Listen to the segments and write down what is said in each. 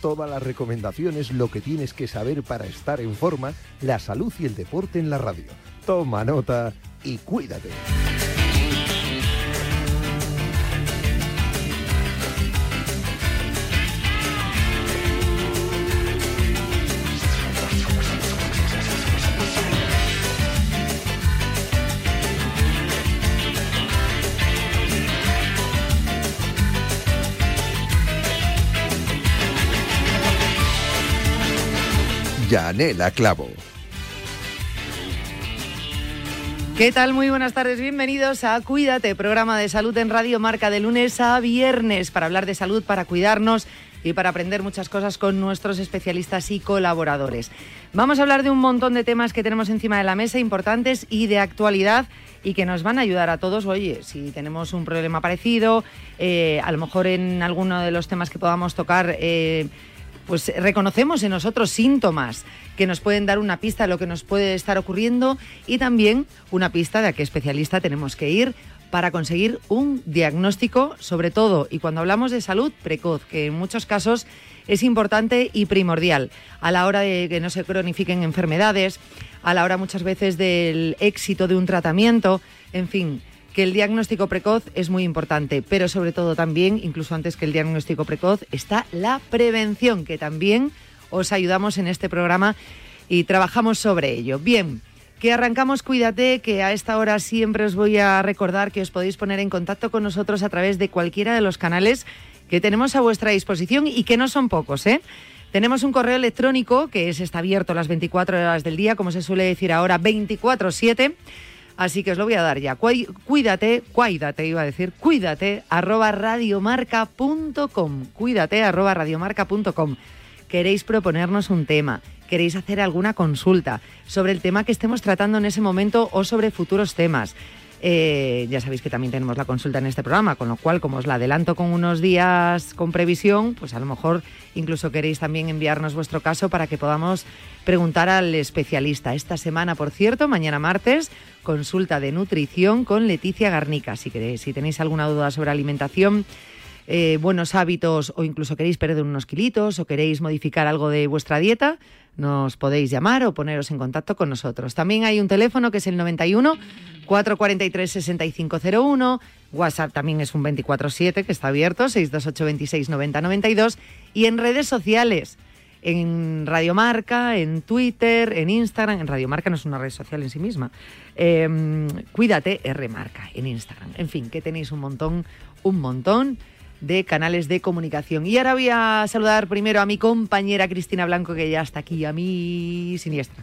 todas las recomendaciones, lo que tienes que saber para estar en forma, la salud y el deporte en la radio. Toma nota y cuídate. Yanela Clavo. ¿Qué tal? Muy buenas tardes, bienvenidos a Cuídate, programa de salud en Radio Marca de lunes a viernes para hablar de salud, para cuidarnos y para aprender muchas cosas con nuestros especialistas y colaboradores. Vamos a hablar de un montón de temas que tenemos encima de la mesa, importantes y de actualidad y que nos van a ayudar a todos. Oye, si tenemos un problema parecido, eh, a lo mejor en alguno de los temas que podamos tocar... Eh, pues reconocemos en nosotros síntomas que nos pueden dar una pista de lo que nos puede estar ocurriendo y también una pista de a qué especialista tenemos que ir para conseguir un diagnóstico, sobre todo, y cuando hablamos de salud precoz, que en muchos casos es importante y primordial. A la hora de que no se cronifiquen enfermedades, a la hora muchas veces del éxito de un tratamiento, en fin, que el diagnóstico precoz es muy importante, pero sobre todo también, incluso antes que el diagnóstico precoz, está la prevención, que también os ayudamos en este programa y trabajamos sobre ello. Bien, que arrancamos, cuídate, que a esta hora siempre os voy a recordar que os podéis poner en contacto con nosotros a través de cualquiera de los canales que tenemos a vuestra disposición y que no son pocos, ¿eh? Tenemos un correo electrónico que es, está abierto las 24 horas del día, como se suele decir ahora, 24-7 Así que os lo voy a dar ya. Cuídate, cuídate, iba a decir, cuídate, arroba radiomarca.com. Cuídate, arroba radiomarca.com. Queréis proponernos un tema, queréis hacer alguna consulta sobre el tema que estemos tratando en ese momento o sobre futuros temas. Eh, ya sabéis que también tenemos la consulta en este programa, con lo cual, como os la adelanto con unos días con previsión, pues a lo mejor incluso queréis también enviarnos vuestro caso para que podamos preguntar al especialista. Esta semana, por cierto, mañana martes, consulta de nutrición con Leticia Garnica. Si, tenéis alguna duda sobre alimentación, eh, buenos hábitos o incluso queréis perder unos kilitos o queréis modificar algo de vuestra dieta, nos podéis llamar o poneros en contacto con nosotros. También hay un teléfono que es el 91 443 6501. WhatsApp también es un 24-7 que está abierto, 628 26 90 92. Y en redes sociales, en Radiomarca, en Twitter, en Instagram. En Radiomarca no es una red social en sí misma. Em, cuídate, Rmarca en Instagram. En fin, que tenéis un montón, un montón de canales de comunicación. Y ahora voy a saludar primero a mi compañera Cristina Blanco, que ya está aquí a mi siniestra,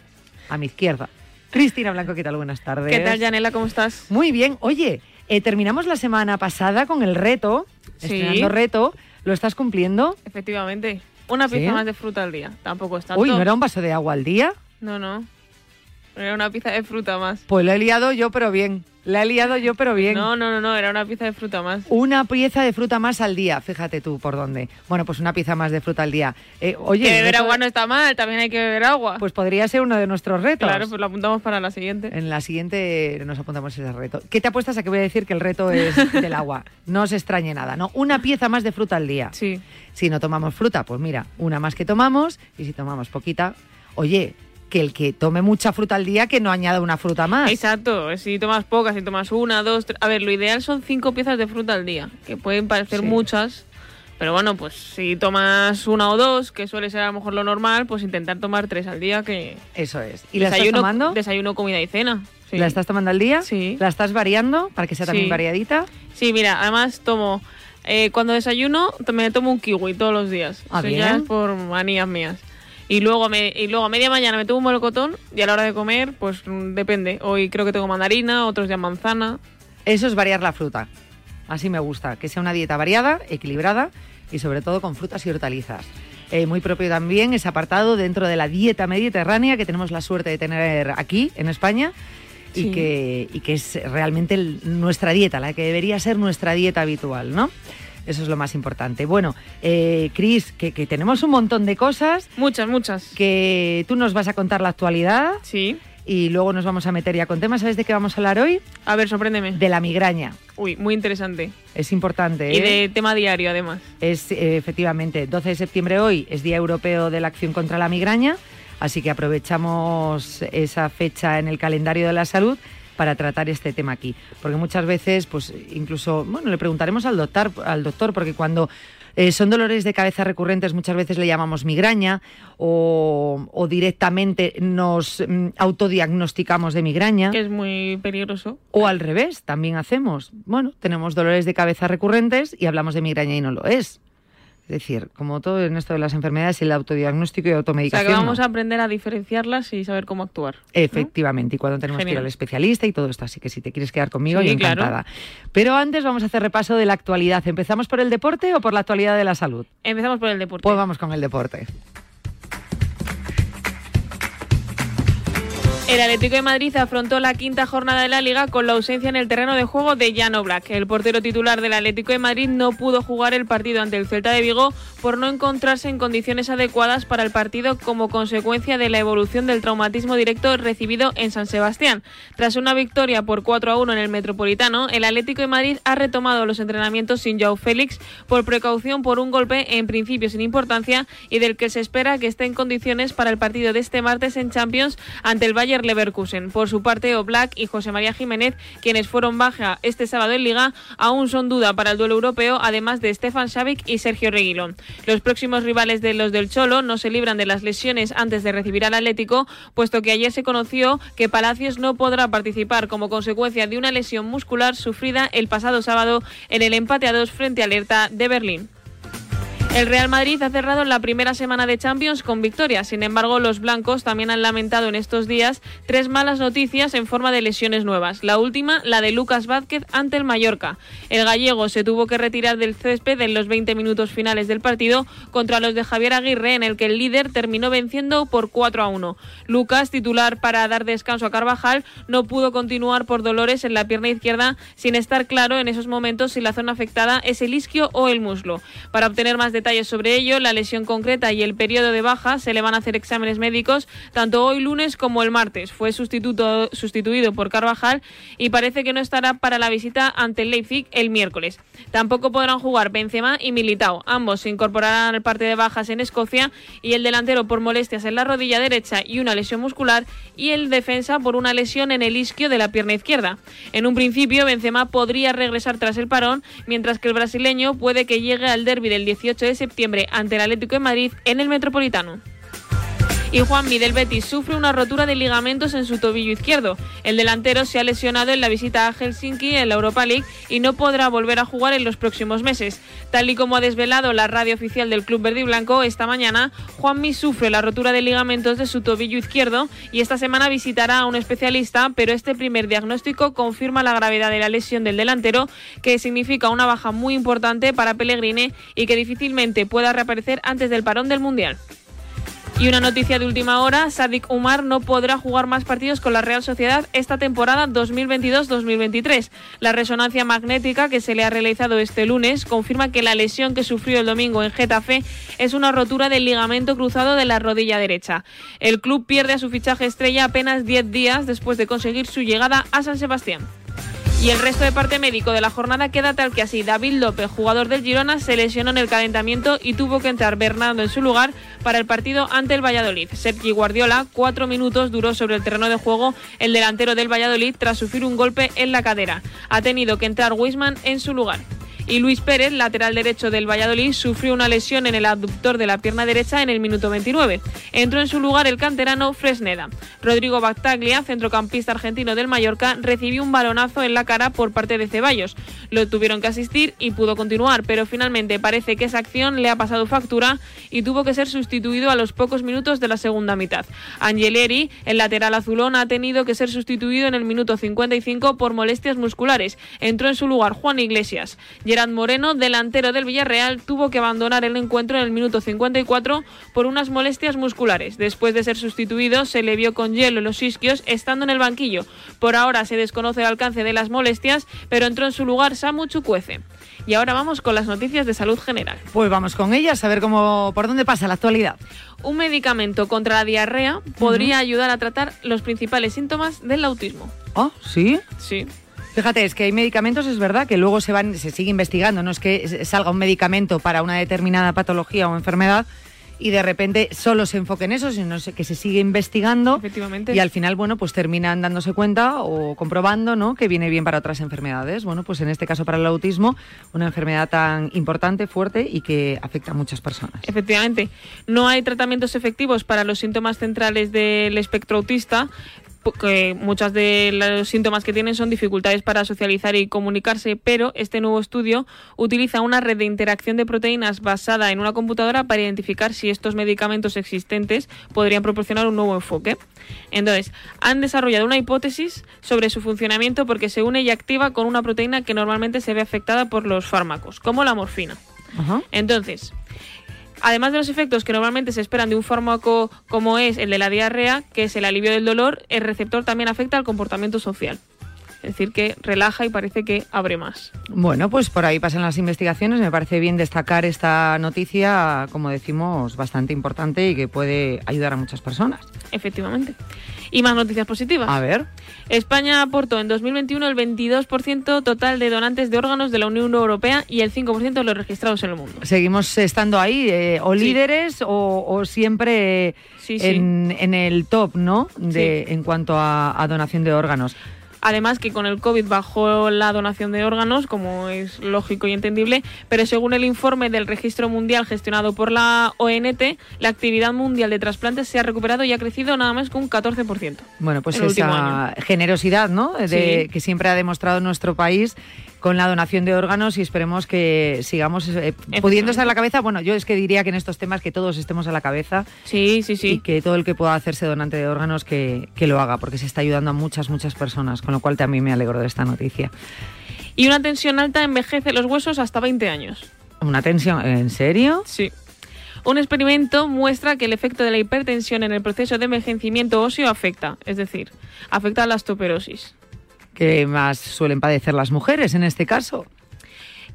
a mi izquierda. Cristina Blanco, ¿qué tal? Buenas tardes. ¿Qué tal, Janela? ¿Cómo estás? Muy bien. Oye, eh, terminamos la semana pasada con el reto, sí. reto. ¿Lo estás cumpliendo? Efectivamente. Una pieza más de fruta al día. Tampoco está Uy, ¿no era un vaso de agua al día? No, no. Era una pieza de fruta más. Pues lo he liado yo, pero bien. La he liado yo, pero bien. No, no, no, no, era una pieza de fruta más. Una pieza de fruta más al día, fíjate tú por dónde. Bueno, pues una pieza más de fruta al día. Eh, oye, que beber agua no está mal, también hay que beber agua. Pues podría ser uno de nuestros retos. Claro, pues lo apuntamos para la siguiente. En la siguiente nos apuntamos ese reto. ¿Qué te apuestas a que voy a decir que el reto es del agua? No os extrañe nada, ¿no? Una pieza más de fruta al día. Sí. Si no tomamos fruta, pues mira, una más que tomamos y si tomamos poquita, oye, que el que tome mucha fruta al día que no añada una fruta más. Exacto, si tomas pocas, si tomas una, dos, tres... A ver, lo ideal son cinco piezas de fruta al día, que pueden parecer muchas, pero bueno, pues si tomas una o dos, que suele ser a lo mejor lo normal, pues intentar tomar tres al día, que... Eso es. ¿Y la estás tomando? Desayuno, comida y cena. ¿La estás tomando al día? Sí. ¿La estás variando para que sea también variadita? Sí, mira, además tomo... Eh, cuando desayuno me tomo un kiwi todos los días. Ah, Eso ya es por manías mías. Y luego, me, y luego a media mañana me tomo un melocotón y a la hora de comer, pues mm, depende. Hoy creo que tengo mandarina, otros días manzana. Eso es variar la fruta. Así me gusta, que sea una dieta variada, equilibrada y sobre todo con frutas y hortalizas. Eh, muy propio también es apartado dentro de la dieta mediterránea que tenemos la suerte de tener aquí en España y, Sí. que, y que es realmente el- nuestra dieta, la que debería ser nuestra dieta habitual, ¿no? Eso es lo más importante. Bueno, eh, Cris, que, que tenemos un montón de cosas, Muchas, muchas. que tú nos vas a contar la actualidad Sí. y luego nos vamos a meter ya con temas. ¿Sabes de qué vamos a hablar hoy? A ver, sorpréndeme. De la migraña. Uy, muy interesante. Es importante. Y ¿eh? de tema diario, además. Es eh, efectivamente 12 de septiembre hoy, es Día Europeo de la Acción contra la Migraña, así que aprovechamos esa fecha en el calendario de la salud para tratar este tema aquí, porque muchas veces, pues incluso, bueno, le preguntaremos al doctor, al doctor, porque cuando eh, son dolores de cabeza recurrentes, muchas veces le llamamos migraña o, o directamente nos mm, autodiagnosticamos de migraña. Que es muy peligroso. O al revés, también hacemos. Bueno, tenemos dolores de cabeza recurrentes y hablamos de migraña y no lo es. Es decir, como todo en esto de las enfermedades, el autodiagnóstico y O automedicación. sea, que vamos no. a aprender a diferenciarlas y saber cómo actuar. ¿no? Efectivamente, y cuando tenemos que ir al especialista y todo esto. Así que si te quieres quedar conmigo, Sí, yo claro. encantada. Pero antes vamos a hacer repaso de la actualidad. ¿Empezamos por el deporte o por la actualidad de la salud? Empezamos por el deporte. Pues vamos con el deporte. El Atlético de Madrid afrontó la quinta jornada de la liga con la ausencia en el terreno de juego de Jan Oblak. El portero titular del Atlético de Madrid no pudo jugar el partido ante el Celta de Vigo por no encontrarse en condiciones adecuadas para el partido como consecuencia de la evolución del traumatismo directo recibido en San Sebastián. Tras una victoria por 4 a 1 en el Metropolitano, el Atlético de Madrid ha retomado los entrenamientos sin Joao Félix por precaución por un golpe en principio sin importancia y del que se espera que esté en condiciones para el partido de este martes en Champions ante el Bayer Leverkusen. Por su parte, Oblak y José María Jiménez, quienes fueron baja este sábado en Liga, aún son duda para el duelo europeo, además de Stefan Savic y Sergio Reguilón. Los próximos rivales de los del Cholo no se libran de las lesiones antes de recibir al Atlético, puesto que ayer se conoció que Palacios no podrá participar como consecuencia de una lesión muscular sufrida el pasado sábado en el empate a dos frente al Hertha de Berlín. El Real Madrid ha cerrado la primera semana de Champions con victoria. Sin embargo, los blancos también han lamentado en estos días tres malas noticias en forma de lesiones nuevas. La última, la de Lucas Vázquez ante el Mallorca. El gallego se tuvo que retirar del césped en los 20 minutos finales del partido contra los de Javier Aguirre, en el que el líder terminó venciendo por 4 a 1. Lucas, titular para dar descanso a Carvajal, no pudo continuar por dolores en la pierna izquierda sin estar claro en esos momentos si la zona afectada es el isquio o el muslo. Para obtener más detalles sobre ello, la lesión concreta y el periodo de baja se le van a hacer exámenes médicos tanto hoy lunes como el martes. Fue sustituto, sustituido por Carvajal y parece que no estará para la visita ante el Leipzig el miércoles. Tampoco podrán jugar Benzema y Militao. Ambos se incorporarán al parte de bajas en Escocia y el delantero por molestias en la rodilla derecha y una lesión muscular y el defensa por una lesión en el isquio de la pierna izquierda. En un principio, Benzema podría regresar tras el parón, mientras que el brasileño puede que llegue al derby del 18 de septiembre ante el Atlético de Madrid en el Metropolitano. Y Juanmi del Betis sufre una rotura de ligamentos en su tobillo izquierdo. El delantero se ha lesionado en la visita a Helsinki en la Europa League y no podrá volver a jugar en los próximos meses. Tal y como ha desvelado la radio oficial del club verde y blanco esta mañana, Juanmi sufre la rotura de ligamentos de su tobillo izquierdo y esta semana visitará a un especialista, pero este primer diagnóstico confirma la gravedad de la lesión del delantero, que significa una baja muy importante para Pellegrini y que difícilmente pueda reaparecer antes del parón del Mundial. Y una noticia de última hora, Sadik Umar no podrá jugar más partidos con la Real Sociedad esta temporada 2022-2023. La resonancia magnética que se le ha realizado este lunes confirma que la lesión que sufrió el domingo en Getafe es una rotura del ligamento cruzado de la rodilla derecha. El club pierde a su fichaje estrella apenas 10 días después de conseguir su llegada a San Sebastián. Y el resto de parte médico de la jornada queda tal que así. David López, jugador del Girona, se lesionó en el calentamiento y tuvo que entrar Bernardo en su lugar para el partido ante el Valladolid. Sergi Guardiola, cuatro minutos duró sobre el terreno de juego el delantero del Valladolid tras sufrir un golpe en la cadera. Ha tenido que entrar Wisman en su lugar. Y Luis Pérez, lateral derecho del Valladolid, sufrió una lesión en el abductor de la pierna derecha en el minuto 29. Entró en su lugar el canterano Fresneda. Rodrigo Bactaglia, centrocampista argentino del Mallorca, recibió un balonazo en la cara por parte de Ceballos. Lo tuvieron que asistir y pudo continuar, pero finalmente parece que esa acción le ha pasado factura y tuvo que ser sustituido a los pocos minutos de la segunda mitad. Angeleri, el lateral azulón, ha tenido que ser sustituido en el minuto 55 por molestias musculares. Entró en su lugar Juan Iglesias. Gerard Moreno, delantero del Villarreal, tuvo que abandonar el encuentro en el minuto 54 por unas molestias musculares. Después de ser sustituido, se le vio con hielo en los isquios estando en el banquillo. Por ahora se desconoce el alcance de las molestias, pero entró en su lugar Samu Chucuece. Y ahora vamos con las noticias de salud general. Pues vamos con ellas a ver cómo por dónde pasa la actualidad. Un medicamento contra la diarrea podría ayudar a tratar los principales síntomas del autismo. ¿Ah, sí? Sí. Fíjate, es que hay medicamentos, es verdad, que luego se van, se sigue investigando, no es que salga un medicamento para una determinada patología o enfermedad y de repente solo se enfoque en eso, sino que se sigue investigando Efectivamente. y al final, bueno, pues terminan dándose cuenta o comprobando, ¿no? Que viene bien para otras enfermedades. Bueno, pues en este caso para el autismo, una enfermedad tan importante, fuerte y que afecta a muchas personas. Efectivamente, no hay tratamientos efectivos para los síntomas centrales del espectro autista, que muchas de los síntomas que tienen son dificultades para socializar y comunicarse, pero este nuevo estudio utiliza una red de interacción de proteínas basada en una computadora para identificar si estos medicamentos existentes podrían proporcionar un nuevo enfoque. Entonces, han desarrollado una hipótesis sobre su funcionamiento porque se une y activa con una proteína que normalmente se ve afectada por los fármacos, como la morfina. Ajá. Entonces, Además de los efectos que normalmente se esperan de un fármaco como es el de la diarrea, que es el alivio del dolor, el receptor también afecta al comportamiento social. Es decir, que relaja y parece que abre más. Bueno, pues por ahí pasan las investigaciones. Me parece bien destacar esta noticia, como decimos, bastante importante y que puede ayudar a muchas personas. Efectivamente. Y más noticias positivas. A ver. España aportó en 2021 el 22% total de donantes de órganos de la Unión Europea y el 5% de los registrados en el mundo. Seguimos estando ahí, eh, o Sí. líderes o, o siempre Sí, sí. en, en el top, ¿no? De. En cuanto a, a donación de órganos. Además que con el COVID bajó la donación de órganos, como es lógico y entendible, pero según el informe del Registro Mundial gestionado por la ONT, la actividad mundial de trasplantes se ha recuperado y ha crecido nada más que un 14%. Bueno, pues esa generosidad, ¿no? De, Sí. Que siempre ha demostrado nuestro país con la donación de órganos y esperemos que sigamos eh, pudiendo estar a la cabeza. Bueno, yo es que diría que en estos temas que todos estemos a la cabeza Sí, sí, y sí. que todo el que pueda hacerse donante de órganos que, que lo haga, porque se está ayudando a muchas, muchas personas, con lo cual también me alegro de esta noticia. Y una tensión alta envejece los huesos hasta 20 años. Una tensión, ¿en serio? Sí. Un experimento muestra que el efecto de la hipertensión en el proceso de envejecimiento óseo afecta, es decir, afecta a la osteoporosis. Que más suelen padecer las mujeres en este caso.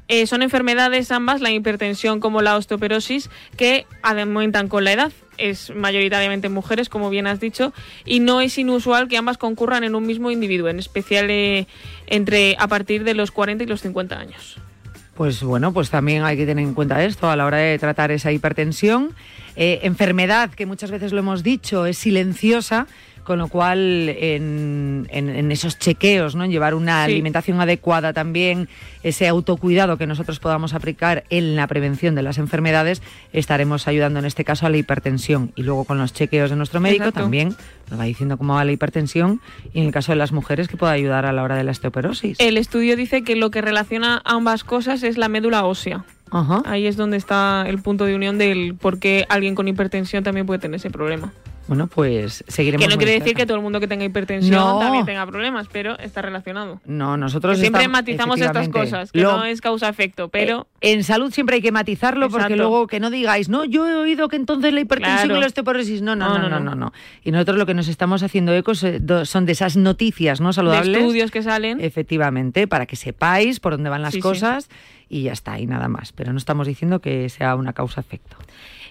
Eh, son enfermedades ambas, la hipertensión como la osteoporosis, que aumentan con la edad. Es mayoritariamente en mujeres, como bien has dicho, y no es inusual que ambas concurran en un mismo individuo, en especial eh, entre a partir de los 40 y los 50 años. Pues bueno, pues también hay que tener en cuenta esto a la hora de tratar esa hipertensión. Eh, enfermedad que muchas veces lo hemos dicho, es silenciosa, con lo cual en, en- en esos chequeos, ¿no? en llevar una Sí. alimentación adecuada también, ese autocuidado que nosotros podamos aplicar en la prevención de las enfermedades, estaremos ayudando en este caso a la hipertensión. Y luego con los chequeos de nuestro médico Exacto. también nos va diciendo cómo va la hipertensión y en el caso de las mujeres que pueda ayudar a la hora de la osteoporosis. El estudio dice que lo que relaciona ambas cosas es la médula ósea. Ajá. Ahí es donde está el punto de unión del por qué alguien con hipertensión también puede tener ese problema. Bueno, pues seguiremos. Que no quiere de decir cerca. que todo el mundo que tenga hipertensión No. también tenga problemas, pero está relacionado. No, nosotros Que siempre estamos- matizamos estas cosas, que Lo- no es causa-efecto, pero eh, en salud siempre hay que matizarlo porque luego que no digáis, no, yo he oído que entonces la hipertensión Claro. y la osteoporosis. No, no, no, no, No, no, no, no, Y nosotros lo que nos estamos haciendo ecos eh, son de esas noticias no de saludables. estudios que salen. Efectivamente, para que sepáis por dónde van las Sí, sí. cosas y ya está, y nada más. Pero no estamos diciendo que sea una causa-efecto.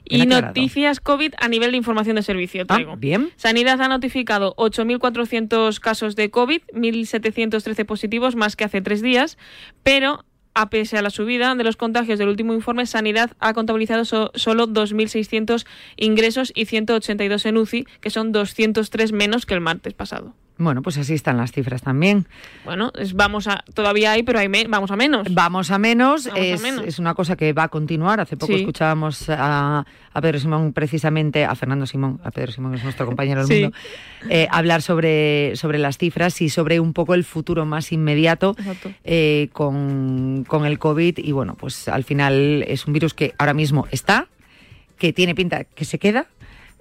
Y aclarado. noticias COVID a nivel de información de servicio, Ah, bien. Sanidad ha notificado 8.400 casos de COVID, 1.713 positivos más que hace tres días, pero a pesar a la subida de los contagios del último informe, Sanidad ha contabilizado so- solo 2.600 ingresos y 182 en UCI, que son 203 menos que el martes pasado. Bueno, pues así están las cifras también. Bueno, es- vamos a todavía hay, pero hay me- vamos a menos. Vamos a menos, Vamos a es, menos. es una cosa que va a continuar. Hace poco Sí. escuchábamos a, a Pedro Simón, precisamente, a Fernando Simón, a Pedro Simón es nuestro compañero del Sí. mundo, eh, hablar sobre, sobre las cifras y sobre un poco el futuro más inmediato eh, con, con el COVID. Y bueno, pues al final es un virus que ahora mismo está, que tiene pinta que se queda.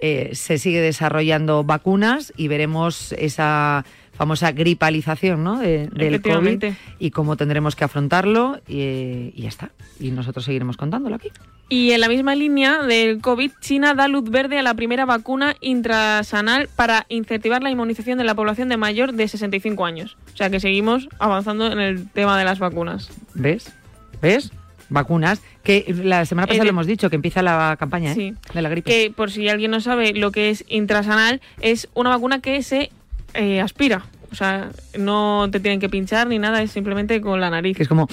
Eh, se sigue desarrollando vacunas y veremos esa famosa gripalización ¿no? De, del COVID y cómo tendremos que afrontarlo y, y ya está. Y nosotros seguiremos contándolo aquí. Y en la misma línea del COVID, China da luz verde a la primera vacuna intrasanal para incentivar la inmunización de la población de mayor de 65 años. O sea que seguimos avanzando en el tema de las vacunas. ¿Ves? ¿Ves? Vacunas, que la semana pasada lo hemos dicho, que empieza la campaña ¿eh? de la gripe. Que por si alguien no sabe lo que es intrasanal, es una vacuna que se eh, aspira. O sea, no te tienen que pinchar ni nada, es simplemente con la nariz. Que es como...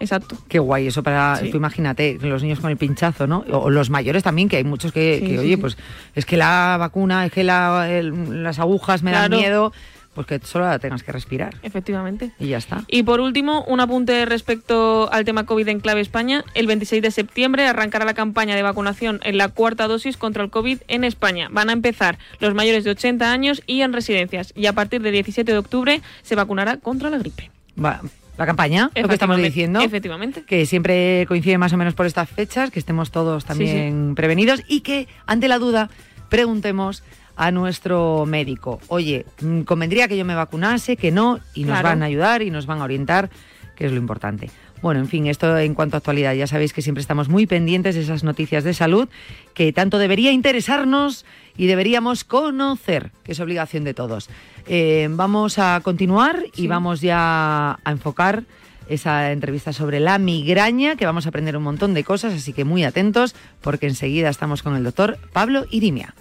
Exacto. Qué guay, eso para, tú imagínate, los niños con el pinchazo, ¿no? O los mayores también, que hay muchos que, oye, pues es que la vacuna, es que las agujas me dan miedo pues que solo la tengas que respirar. Efectivamente. Y ya está. Y por último, un apunte respecto al tema COVID en clave España. El 26 de septiembre arrancará la campaña de vacunación en la cuarta dosis contra el COVID en España. Van a empezar los mayores de 80 años y en residencias. Y a partir del 17 de octubre se vacunará contra la gripe. Va. La campaña, lo que estamos diciendo. Efectivamente. Que siempre coincide más o menos por estas fechas, que estemos todos también prevenidos y que, ante la duda, preguntemos a nuestro médico. Oye, mm, convendría que yo me vacunase, que no, y nos van a ayudar y nos van a orientar, que es lo importante. Bueno, en fin, esto en cuanto a actualidad. Ya sabéis que siempre estamos muy pendientes de esas noticias de salud que tanto debería interesarnos y deberíamos conocer, que es obligación de todos. Eh, vamos a continuar y vamos ya a enfocar esa entrevista sobre la migraña, que vamos a aprender un montón de cosas, así que muy atentos porque enseguida estamos con el doctor Pablo Irimia.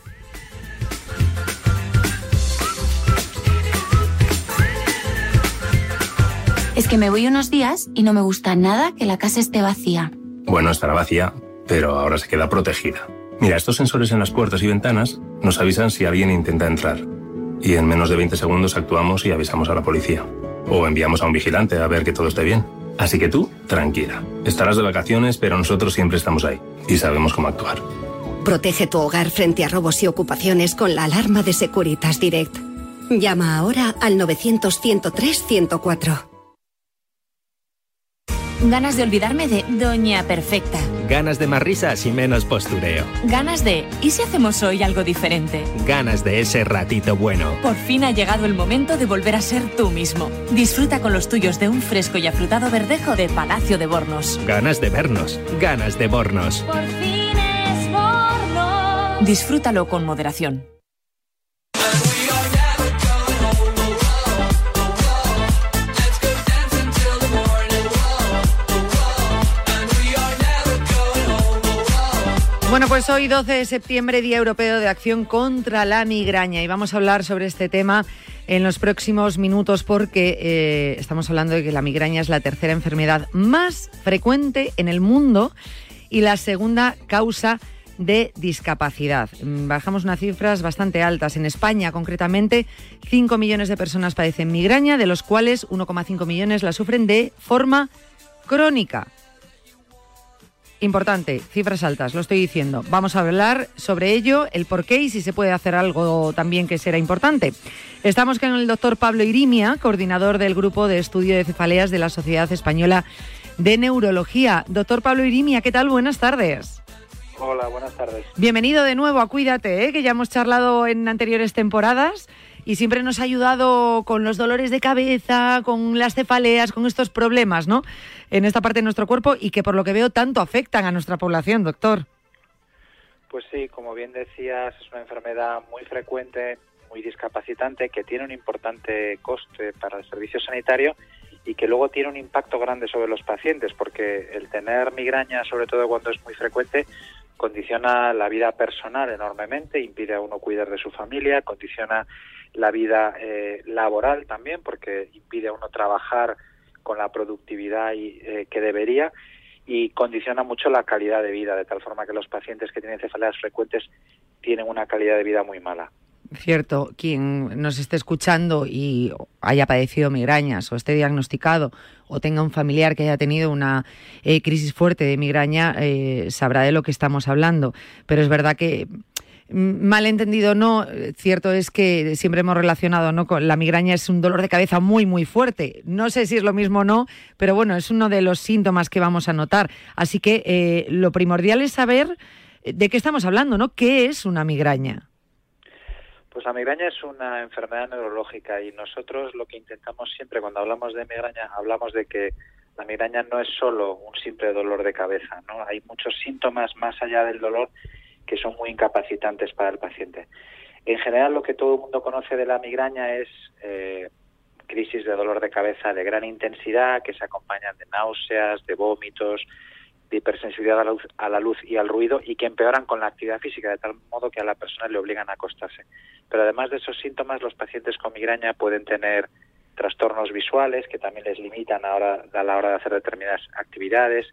Que me voy unos días y no me gusta nada que la casa esté vacía. Bueno, estará vacía, pero ahora se queda protegida. Mira, estos sensores en las puertas y ventanas nos avisan si alguien intenta entrar. Y en menos de 20 segundos actuamos y avisamos a la policía. O enviamos a un vigilante a ver que todo esté bien. Así que tú, tranquila. Estarás de vacaciones, pero nosotros siempre estamos ahí. Y sabemos cómo actuar. Protege tu hogar frente a robos y ocupaciones con la alarma de Securitas Direct. Llama ahora al 900-103-104. Ganas de olvidarme de Doña Perfecta. Ganas de más risas y menos postureo. Ganas de ¿y si hacemos hoy algo diferente? Ganas de ese ratito bueno. Por fin ha llegado el momento de volver a ser tú mismo. Disfruta con los tuyos de un fresco y afrutado verdejo de Palacio de Bornos. Ganas de vernos. Ganas de Bornos. Por fin es Bornos. Disfrútalo con moderación. Bueno, pues hoy 12 de septiembre, Día Europeo de Acción contra la Migraña y vamos a hablar sobre este tema en los próximos minutos porque eh, estamos hablando de que la migraña es la tercera enfermedad más frecuente en el mundo y la segunda causa de discapacidad. Mm, bajamos unas cifras bastante altas. En España, concretamente, 5 millones de personas padecen migraña, de los cuales 1,5 millones la sufren de forma crónica. Importante, cifras altas, lo estoy diciendo. Vamos a hablar sobre ello, el por qué y si se puede hacer algo también que será importante. Estamos con el doctor Pablo Irimia, coordinador del Grupo de Estudio de Cefaleas de la Sociedad Española de Neurología. Doctor Pablo Irimia, ¿qué tal? Buenas tardes. Hola, buenas tardes. Bienvenido de nuevo a Cuídate, ¿eh? que ya hemos charlado en anteriores temporadas y siempre nos ha ayudado con los dolores de cabeza, con las cefaleas, con estos problemas, ¿no? En esta parte de nuestro cuerpo y que por lo que veo tanto afectan a nuestra población, doctor. Pues sí, como bien decías, es una enfermedad muy frecuente, muy discapacitante, que tiene un importante coste para el servicio sanitario y que luego tiene un impacto grande sobre los pacientes, porque el tener migraña, sobre todo cuando es muy frecuente, condiciona la vida personal enormemente, impide a uno cuidar de su familia, condiciona la vida eh, laboral también, porque impide a uno trabajar con la productividad y, eh, que debería y condiciona mucho la calidad de vida, de tal forma que los pacientes que tienen cefaleas frecuentes tienen una calidad de vida muy mala. Cierto, quien nos esté escuchando y haya padecido migrañas o esté diagnosticado o tenga un familiar que haya tenido una eh, crisis fuerte de migraña sabrá de lo que estamos hablando. Pero es verdad que mal entendido no, cierto es que siempre hemos relacionado ¿no? con la migraña es un dolor de cabeza muy muy fuerte. No sé si es lo mismo o no, pero bueno, es uno de los síntomas que vamos a notar. Así que eh, lo primordial es saber de qué estamos hablando, ¿no? ¿Qué es una migraña? Pues la migraña es una enfermedad neurológica y nosotros lo que intentamos siempre cuando hablamos de migraña, hablamos de que la migraña no es solo un simple dolor de cabeza, ¿no? Hay muchos síntomas más allá del dolor que son muy incapacitantes para el paciente. En general, lo que todo el mundo conoce de la migraña es eh, crisis de dolor de cabeza de gran intensidad que se acompañan de náuseas, de vómitos, de hipersensibilidad a la, luz, a la luz y al ruido y que empeoran con la actividad física de tal modo que a la persona le obligan a acostarse. Pero además de esos síntomas, los pacientes con migraña pueden tener trastornos visuales que también les limitan a, la hora de hacer determinadas actividades,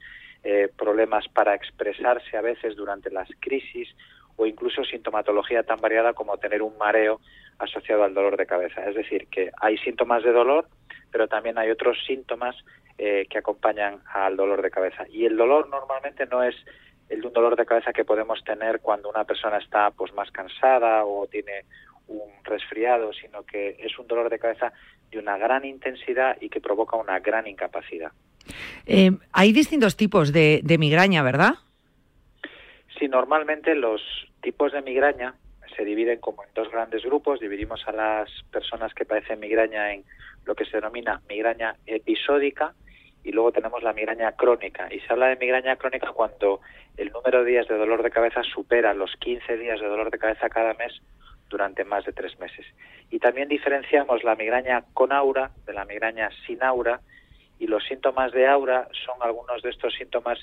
eh, problemas para expresarse a veces durante las crisis o incluso sintomatología tan variada como tener un mareo asociado al dolor de cabeza. Es decir, que hay síntomas de dolor, pero también hay otros síntomas eh, que acompañan al dolor de cabeza. Y el dolor normalmente no es el de un dolor de cabeza que podemos tener cuando una persona está pues más cansada o tiene un resfriado, sino que es un dolor de cabeza de una gran intensidad y que provoca una gran incapacidad. Eh, hay distintos tipos de, de migraña, ¿verdad? Sí, normalmente los tipos de migraña se dividen como en dos grandes grupos. Dividimos a las personas que padecen migraña en lo que se denomina migraña episódica y luego tenemos la migraña crónica. Y se habla de migraña crónica cuando el número de días de dolor de cabeza supera los 15 días de dolor de cabeza cada mes durante más de tres meses. Y también diferenciamos la migraña con aura de la migraña sin aura y los síntomas de aura son algunos de estos síntomas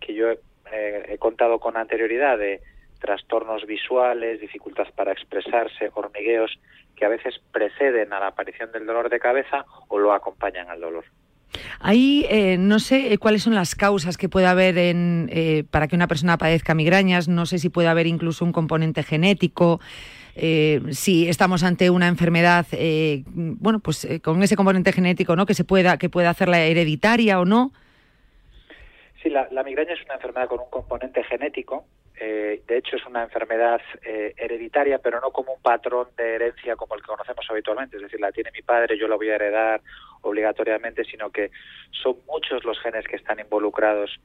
que yo eh, he contado con anterioridad de trastornos visuales, dificultad para expresarse, hormigueos, que a veces preceden a la aparición del dolor de cabeza o lo acompañan al dolor. Ahí eh, no sé eh, cuáles son las causas que puede haber en, eh, para que una persona padezca migrañas, no sé si puede haber incluso un componente genético, si estamos ante una enfermedad, bueno, pues con ese componente genético, ¿no? Que se pueda, que pueda hacerla hereditaria o no. Sí, la, migraña es una enfermedad con un componente genético eh, de hecho, es una enfermedad eh, hereditaria, pero no como un patrón de herencia como el que conocemos habitualmente. Es decir, la tiene mi padre, yo la voy a heredar obligatoriamente, sino que son muchos los genes que están involucrados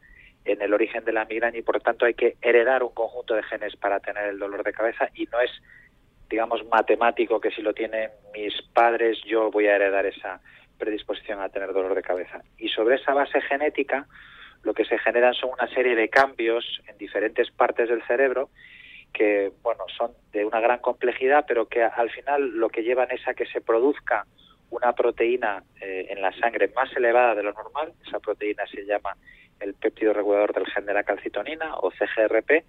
en el origen de la migraña y, por tanto, hay que heredar un conjunto de genes para tener el dolor de cabeza y no es, digamos, matemático que si lo tienen mis padres yo voy a heredar esa predisposición a tener dolor de cabeza. Y sobre esa base genética, lo que se generan son una serie de cambios en diferentes partes del cerebro que, bueno, son de una gran complejidad, pero que al final lo que llevan es a que se produzca una proteína eh, en la sangre más elevada de lo normal. Esa proteína se llama el péptido regulador del gen de la calcitonina o CGRP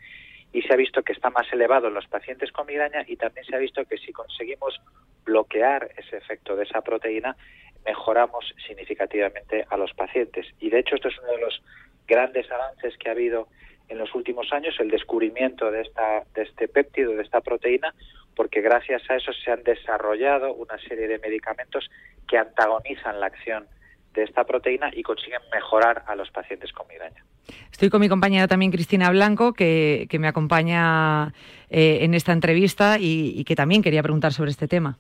y se ha visto que está más elevado en los pacientes con migraña y también se ha visto que si conseguimos bloquear ese efecto de esa proteína mejoramos significativamente a los pacientes. Y de hecho esto es uno de los grandes avances que ha habido en los últimos años, el descubrimiento de, esta, de este péptido, de esta proteína, porque gracias a eso se han desarrollado una serie de medicamentos que antagonizan la acción de esta proteína y consiguen mejorar a los pacientes con migraña. Estoy con mi compañera también Cristina Blanco, que, me acompaña eh, en esta entrevista y que también quería preguntar sobre este tema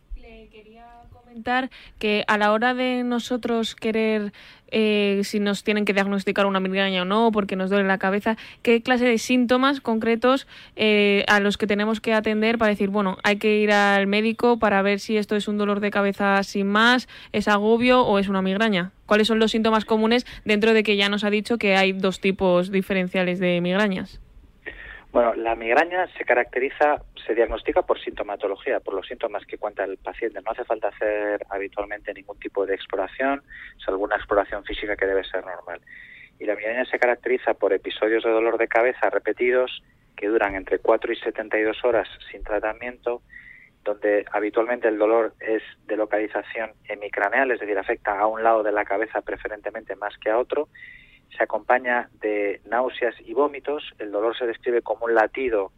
que a la hora de nosotros querer eh, si nos tienen que diagnosticar una migraña o no, porque nos duele la cabeza, qué clase de síntomas concretos eh, a los que tenemos que atender para decir, bueno, hay que ir al médico para ver si esto es un dolor de cabeza sin más, es agobio o es una migraña. ¿Cuáles son los síntomas comunes dentro de que ya nos ha dicho que hay dos tipos diferenciales de migrañas? Bueno, la migraña se caracteriza, se diagnostica por sintomatología, por los síntomas que cuenta el paciente. No hace falta hacer habitualmente ningún tipo de exploración, salvo una exploración física que debe ser normal. Y la migraña se caracteriza por episodios de dolor de cabeza repetidos que duran entre 4 y 72 horas sin tratamiento, donde habitualmente el dolor es de localización hemicraneal, es decir, afecta a un lado de la cabeza preferentemente más que a otro, se acompaña de náuseas y vómitos, el dolor se describe como un latido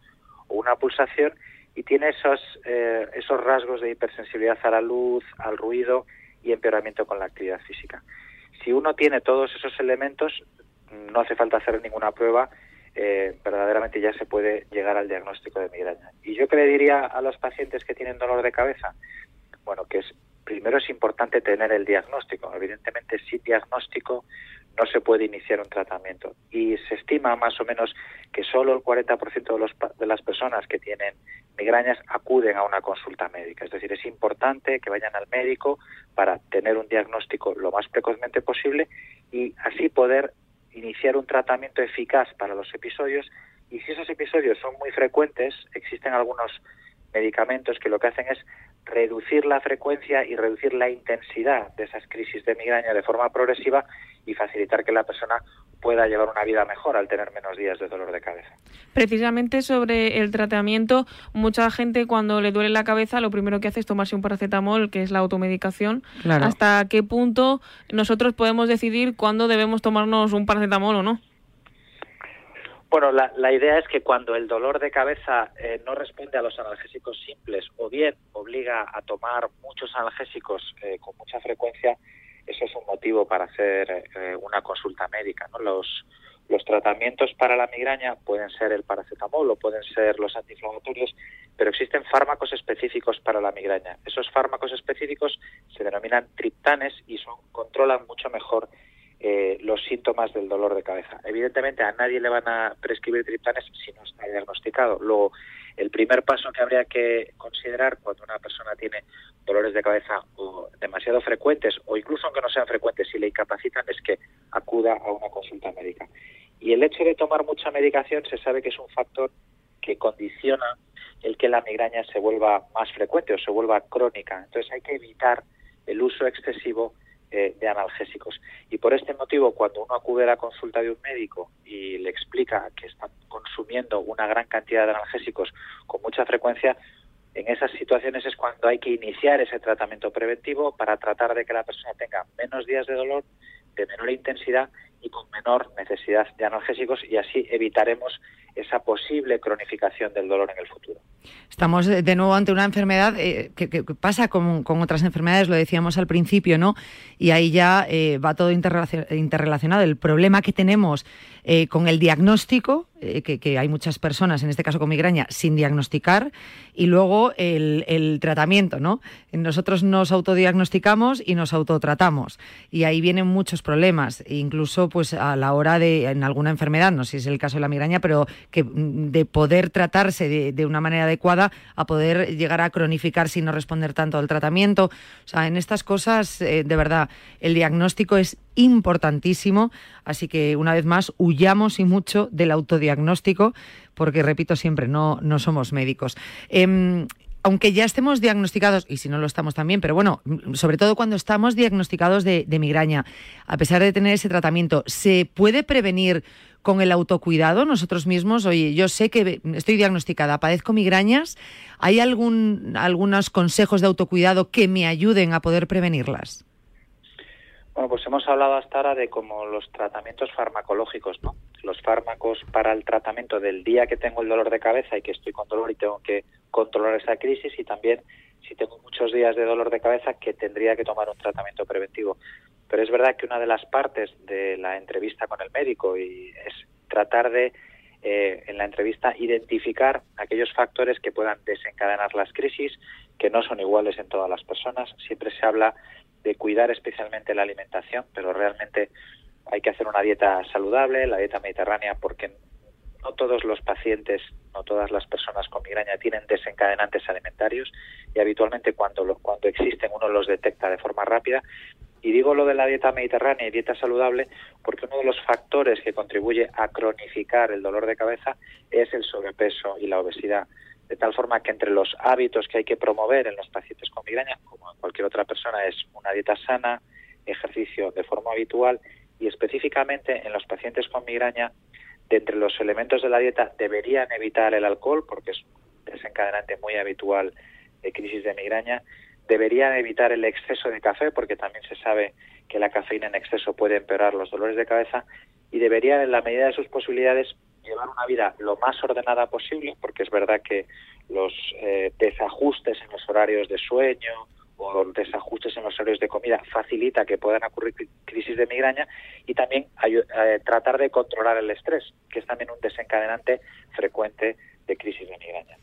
o una pulsación y tiene esos, eh, esos rasgos de hipersensibilidad a la luz, al ruido y empeoramiento con la actividad física. Si uno tiene todos esos elementos, no hace falta hacer ninguna prueba, eh, verdaderamente ya se puede llegar al diagnóstico de migraña. Y yo que le diría a los pacientes que tienen dolor de cabeza, bueno, que es primero es importante tener el diagnóstico. Evidentemente, sin diagnóstico no se puede iniciar un tratamiento. Y se estima más o menos que solo el 40% de, los, de las personas que tienen migrañas acuden a una consulta médica. Es decir, es importante que vayan al médico para tener un diagnóstico lo más precozmente posible y así poder iniciar un tratamiento eficaz para los episodios. Y si esos episodios son muy frecuentes, existen algunos medicamentos que lo que hacen es reducir la frecuencia y reducir la intensidad de esas crisis de migraña de forma progresiva y facilitar que la persona pueda llevar una vida mejor al tener menos días de dolor de cabeza. Precisamente sobre el tratamiento, mucha gente cuando le duele la cabeza lo primero que hace es tomarse un paracetamol, que es la automedicación. ¿Hasta qué punto nosotros podemos decidir cuándo debemos tomarnos un paracetamol o no? Bueno, la, la, idea es que cuando el dolor de cabeza eh, no responde a los analgésicos simples o bien obliga a tomar muchos analgésicos eh, con mucha frecuencia, eso es un motivo para hacer eh, una consulta médica. ¿no? Los, tratamientos para la migraña pueden ser el paracetamol o pueden ser los antiinflamatorios, pero existen fármacos específicos para la migraña. Esos fármacos específicos se denominan triptanes y son, controlan mucho mejor eh, los síntomas del dolor de cabeza. Evidentemente a nadie le van a prescribir triptanes si no está diagnosticado. Luego, el primer paso que habría que considerar cuando una persona tiene dolores de cabeza o demasiado frecuentes o incluso aunque no sean frecuentes si le incapacitan es que acuda a una consulta médica. Y el hecho de tomar mucha medicación se sabe que es un factor que condiciona el que la migraña se vuelva más frecuente o se vuelva crónica. Entonces hay que evitar el uso excesivo eh, de analgésicos. Y por este motivo, cuando uno acude a la consulta de un médico y le explica que está consumiendo una gran cantidad de analgésicos con mucha frecuencia, en esas situaciones es cuando hay que iniciar ese tratamiento preventivo para tratar de que la persona tenga menos días de dolor, de menor intensidad y con menor necesidad de analgésicos y así evitaremos esa posible cronificación del dolor en el futuro. Estamos de nuevo ante una enfermedad eh, que, pasa con, otras enfermedades, lo decíamos al principio, ¿no? Y ahí ya eh, va todo interrelacionado. El problema que tenemos eh, con el diagnóstico, que, hay muchas personas, en este caso con migraña, sin diagnosticar, y luego el, tratamiento, ¿no? Nosotros nos autodiagnosticamos y nos autotratamos. Y ahí vienen muchos problemas, incluso pues a la hora de, en alguna enfermedad, no sé si es el caso de la migraña, pero que mm, de poder tratarse de, de una manera adecuada a poder llegar a cronificar sin no responder tanto al tratamiento. O sea, en estas cosas, eh, de verdad, el diagnóstico es importantísimo, así que una vez más, huyamos y mucho del autodiagnóstico, porque repito siempre, no, no somos médicos. Em, aunque ya estemos diagnosticados, y si no lo estamos también, pero bueno, sobre todo cuando estamos diagnosticados de, de migraña, a pesar de tener ese tratamiento, ¿se puede prevenir con el autocuidado nosotros mismos? Oye, yo sé que estoy diagnosticada, padezco migrañas. ¿Hay algún, algunos consejos de autocuidado que me ayuden a poder prevenirlas? Bueno, pues hemos hablado hasta ahora de como los tratamientos farmacológicos, ¿no? Los fármacos para el tratamiento del día que tengo el dolor de cabeza y que estoy con dolor y tengo que controlar esa crisis y también si tengo muchos días de dolor de cabeza que tendría que tomar un tratamiento preventivo. Pero es verdad que una de las partes de la entrevista con el médico y es tratar de eh, en la entrevista identificar aquellos factores que puedan desencadenar las crisis, que no son iguales en todas las personas. Siempre se habla de cuidar especialmente la alimentación, pero realmente hay que hacer una dieta saludable, la dieta mediterránea, porque no todos los pacientes, no todas las personas con migraña tienen desencadenantes alimentarios y habitualmente cuando, cuando existen uno los detecta de forma rápida y digo lo de la dieta mediterránea y dieta saludable porque uno de los factores que contribuye a cronificar el dolor de cabeza es el sobrepeso y la obesidad. De tal forma que entre los hábitos que hay que promover en los pacientes con migraña, como en cualquier otra persona, es una dieta sana, ejercicio de forma habitual y específicamente en los pacientes con migraña, de entre los elementos de la dieta deberían evitar el alcohol porque es un desencadenante muy habitual de crisis de migraña Deberían evitar el exceso de café porque también se sabe que la cafeína en exceso puede empeorar los dolores de cabeza y deberían en la medida de sus posibilidades llevar una vida lo más ordenada posible porque es verdad que los eh, desajustes en los horarios de sueño o desajustes en los horarios de comida facilita que puedan ocurrir crisis de migraña y también eh, tratar de controlar el estrés, que es también un desencadenante frecuente de crisis de migraña.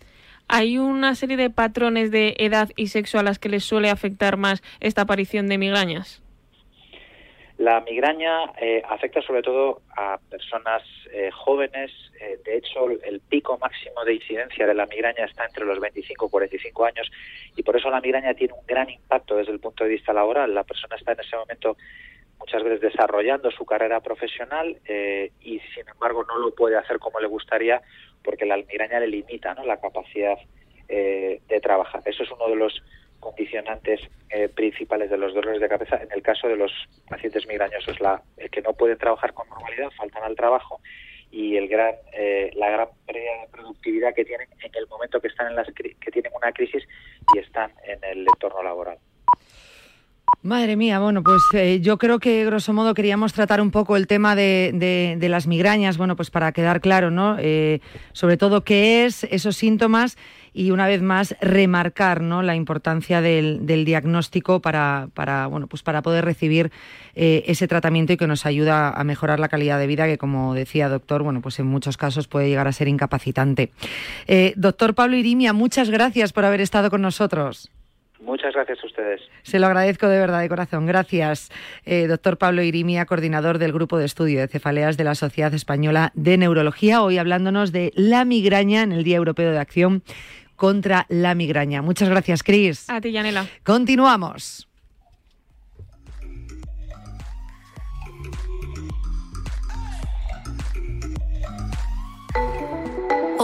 ¿Hay una serie de patrones de edad y sexo a las que les suele afectar más esta aparición de migrañas? La migraña eh, afecta sobre todo a personas eh, jóvenes. Eh, de hecho, el pico máximo de incidencia de la migraña está entre los 25 y 45 años y por eso la migraña tiene un gran impacto desde el punto de vista laboral. La persona está en ese momento muchas veces desarrollando su carrera profesional y sin embargo no lo puede hacer como le gustaría porque la migraña le limita ¿no? la capacidad de trabajar. Eso es uno de los condicionantes eh, principales de los dolores de cabeza en el caso de los pacientes migrañosos, la, el que no pueden trabajar con normalidad, faltan al trabajo y el gran, eh, la gran pérdida de productividad que tienen en el momento que están en las que tienen una crisis y están en el entorno laboral. Madre mía, bueno, pues eh, yo creo que grosso modo queríamos tratar un poco el tema de, de, las migrañas, bueno, pues para quedar claro, ¿no? sobre todo qué es, esos síntomas y una vez más remarcar ¿no? la importancia del, diagnóstico para, para, bueno, pues para poder recibir eh, ese tratamiento y que nos ayuda a mejorar la calidad de vida que, como decía doctor, bueno, pues en muchos casos puede llegar a ser incapacitante. Eh, doctor Pablo Irimia, muchas gracias por haber estado con nosotros. Muchas gracias a ustedes. Se lo agradezco de verdad, de corazón. Gracias, eh, doctor Pablo Irimia, coordinador del Grupo de Estudio de Cefaleas de la Sociedad Española de Neurología, hoy hablándonos de la migraña en el Día Europeo de Acción contra la migraña. Muchas gracias, Cris. A ti, Yanela. Continuamos.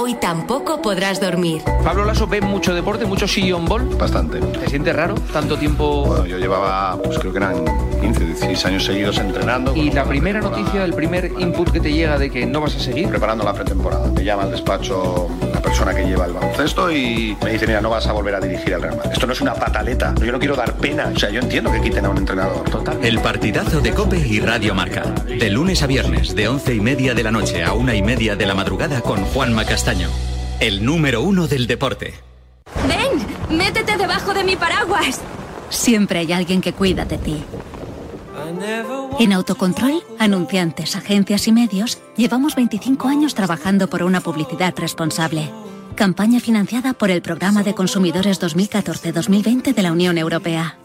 Hoy tampoco podrás dormir. Pablo Lasso ve mucho deporte, mucho sillón ball. Bastante. ¿Te siente raro tanto tiempo? Bueno, yo llevaba, pues creo que eran 15, 16 años seguidos entrenando. ¿Y la primera noticia, el primer input que te llega de que no vas a seguir? Preparando la pretemporada. Me llama al despacho la persona que lleva el baloncesto y me dice, mira, no vas a volver a dirigir el Real Madrid. Esto no es una pataleta. Yo no quiero dar pena. O sea, yo entiendo que quiten a un entrenador. Total. El partidazo de Cope y Radio Marca. De lunes a viernes, de once y media de la noche a una y media de la madrugada con Juan Macastaño el número uno del deporte. ¡Ven! ¡Métete debajo de mi paraguas! Siempre hay alguien que cuida de ti. En Autocontrol, anunciantes, agencias y medios, llevamos 25 años trabajando por una publicidad responsable. Campaña financiada por el Programa de Consumidores 2014-2020 de la Unión Europea.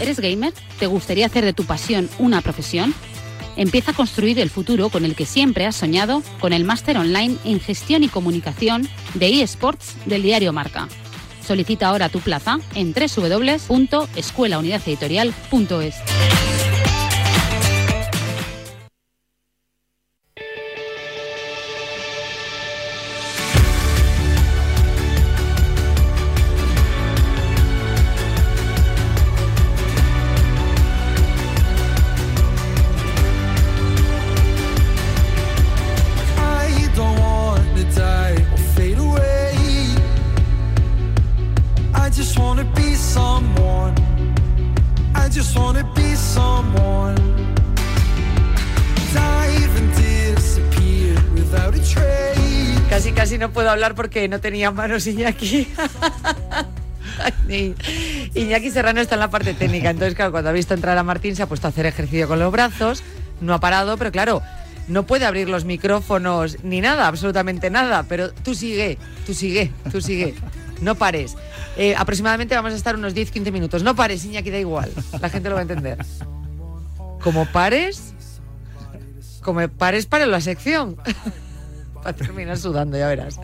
¿Eres gamer? ¿Te gustaría hacer de tu pasión una profesión? Empieza a construir el futuro con el que siempre has soñado con el máster online en gestión y comunicación de eSports del diario Marca. Solicita ahora tu plaza en www.escuelaunidadeditorial.es. porque no tenía manos Iñaki. Iñaki Serrano está en la parte técnica, entonces claro, cuando ha visto entrar a Martín se ha puesto a hacer ejercicio con los brazos, no ha parado, pero claro, no puede abrir los micrófonos ni nada, absolutamente nada, pero tú sigue, tú sigue, tú sigue, no pares. Eh, aproximadamente vamos a estar unos 10-15 minutos, no pares Iñaki, da igual, la gente lo va a entender. Como pares, como pares para la sección. Va a terminar sudando, ya verás.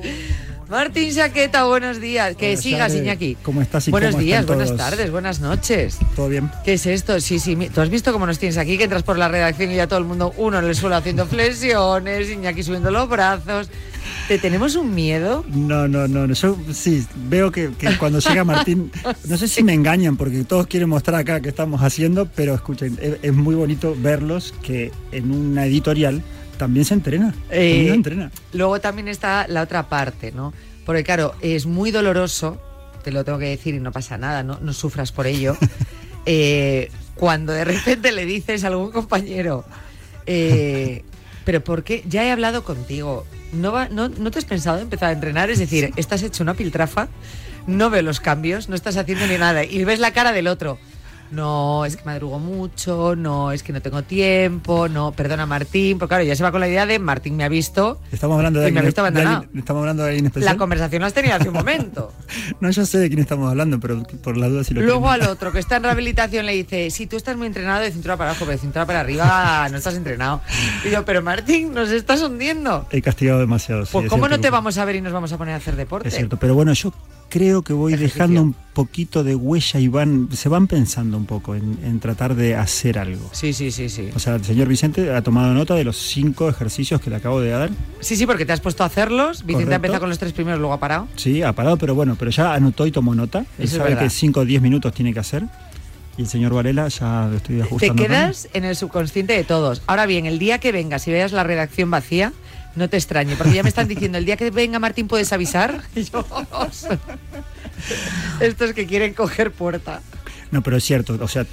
Martín Saqueta, buenos días. Que sigas, Iñaki. ¿Cómo estás? buenos días, buenas tardes, buenas noches. ¿Todo bien? ¿Qué es esto? Sí, sí. ¿Tú has visto cómo nos tienes aquí? Que entras por la redacción y ya todo el mundo, uno en el suelo haciendo flexiones, Iñaki subiendo los brazos. ¿Te tenemos un miedo? No, no, no. Yo sí, veo que, cuando llega Martín, no sé si me engañan porque todos quieren mostrar acá qué estamos haciendo, pero escuchen, es muy bonito verlos que en una editorial también se entrena. Eh, entrena. Luego también está la otra parte, ¿no? Porque claro, es muy doloroso, te lo tengo que decir y no pasa nada, no, no sufras por ello. Eh, cuando de repente le dices a algún compañero, eh, pero ¿por qué? Ya he hablado contigo. ¿No, va, no, ¿No te has pensado en empezar a entrenar? Es decir, estás hecho una piltrafa, no veo los cambios, no estás haciendo ni nada y ves la cara del otro. No, es que madrugo mucho, no, es que no tengo tiempo, no, perdona Martín, porque claro, ya se va con la idea de Martín me ha visto. Estamos hablando de, y me ha visto de abandonado. alguien- estamos hablando de alguien especial. La conversación la has tenido hace un momento. No, yo sé de quién estamos hablando, pero por la duda si lo Luego quieren- al otro que está en rehabilitación le dice, si tú estás muy entrenado de cintura para abajo, pero de cintura para arriba no estás entrenado. Y yo, pero Martín, nos estás hundiendo. He castigado demasiado. sí, Pues es ¿cómo no te vamos a ver y nos vamos a poner a hacer deporte? Es cierto, pero bueno, yo creo que voy dejando un poquito de huella y van, se van pensando un poco en, en tratar de hacer algo. Sí, sí, sí, sí. O sea, el señor Vicente ha tomado nota de los cinco ejercicios que le acabo de dar. Sí, sí, porque te has puesto a hacerlos. Vicente Correcto. ha empezado con los tres primeros, luego ha parado. Sí, ha parado, pero bueno, pero ya anotó y tomó nota. Él Eso es sabe verdad. que 5 o 10 minutos tiene que hacer. Y el señor Varela ya lo estoy Te ajustando. quedas en el subconsciente de todos. Ahora bien, el día que vengas y veas la redacción vacía, no te extrañe, porque ya me están diciendo, el día que venga Martín, ¿puedes avisar? Estos que quieren coger puerta. No, pero es cierto, o sea,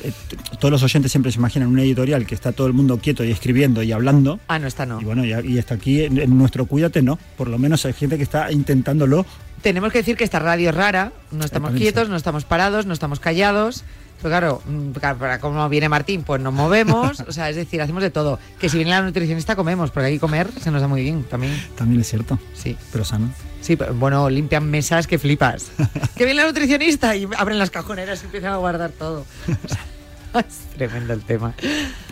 todos los oyentes siempre se imaginan una editorial que está todo el mundo quieto y escribiendo y hablando. Ah, no está, no. Y bueno, y, y hasta aquí en, en nuestro Cuídate no, por lo menos hay gente que está intentándolo. Tenemos que decir que esta radio es rara, no estamos quietos, no estamos parados, no estamos callados. Pero claro, mm, claro, para como viene Martín, pues nos movemos, o sea, es decir, hacemos de todo. Que si viene la nutricionista comemos, porque aquí comer se nos da muy bien también. También es cierto. Sí. Pero sano. Sí, pero, bueno, limpian mesas que flipas. que viene la nutricionista y abren las cajoneras y empiezan a guardar todo. O sea, es tremendo el tema.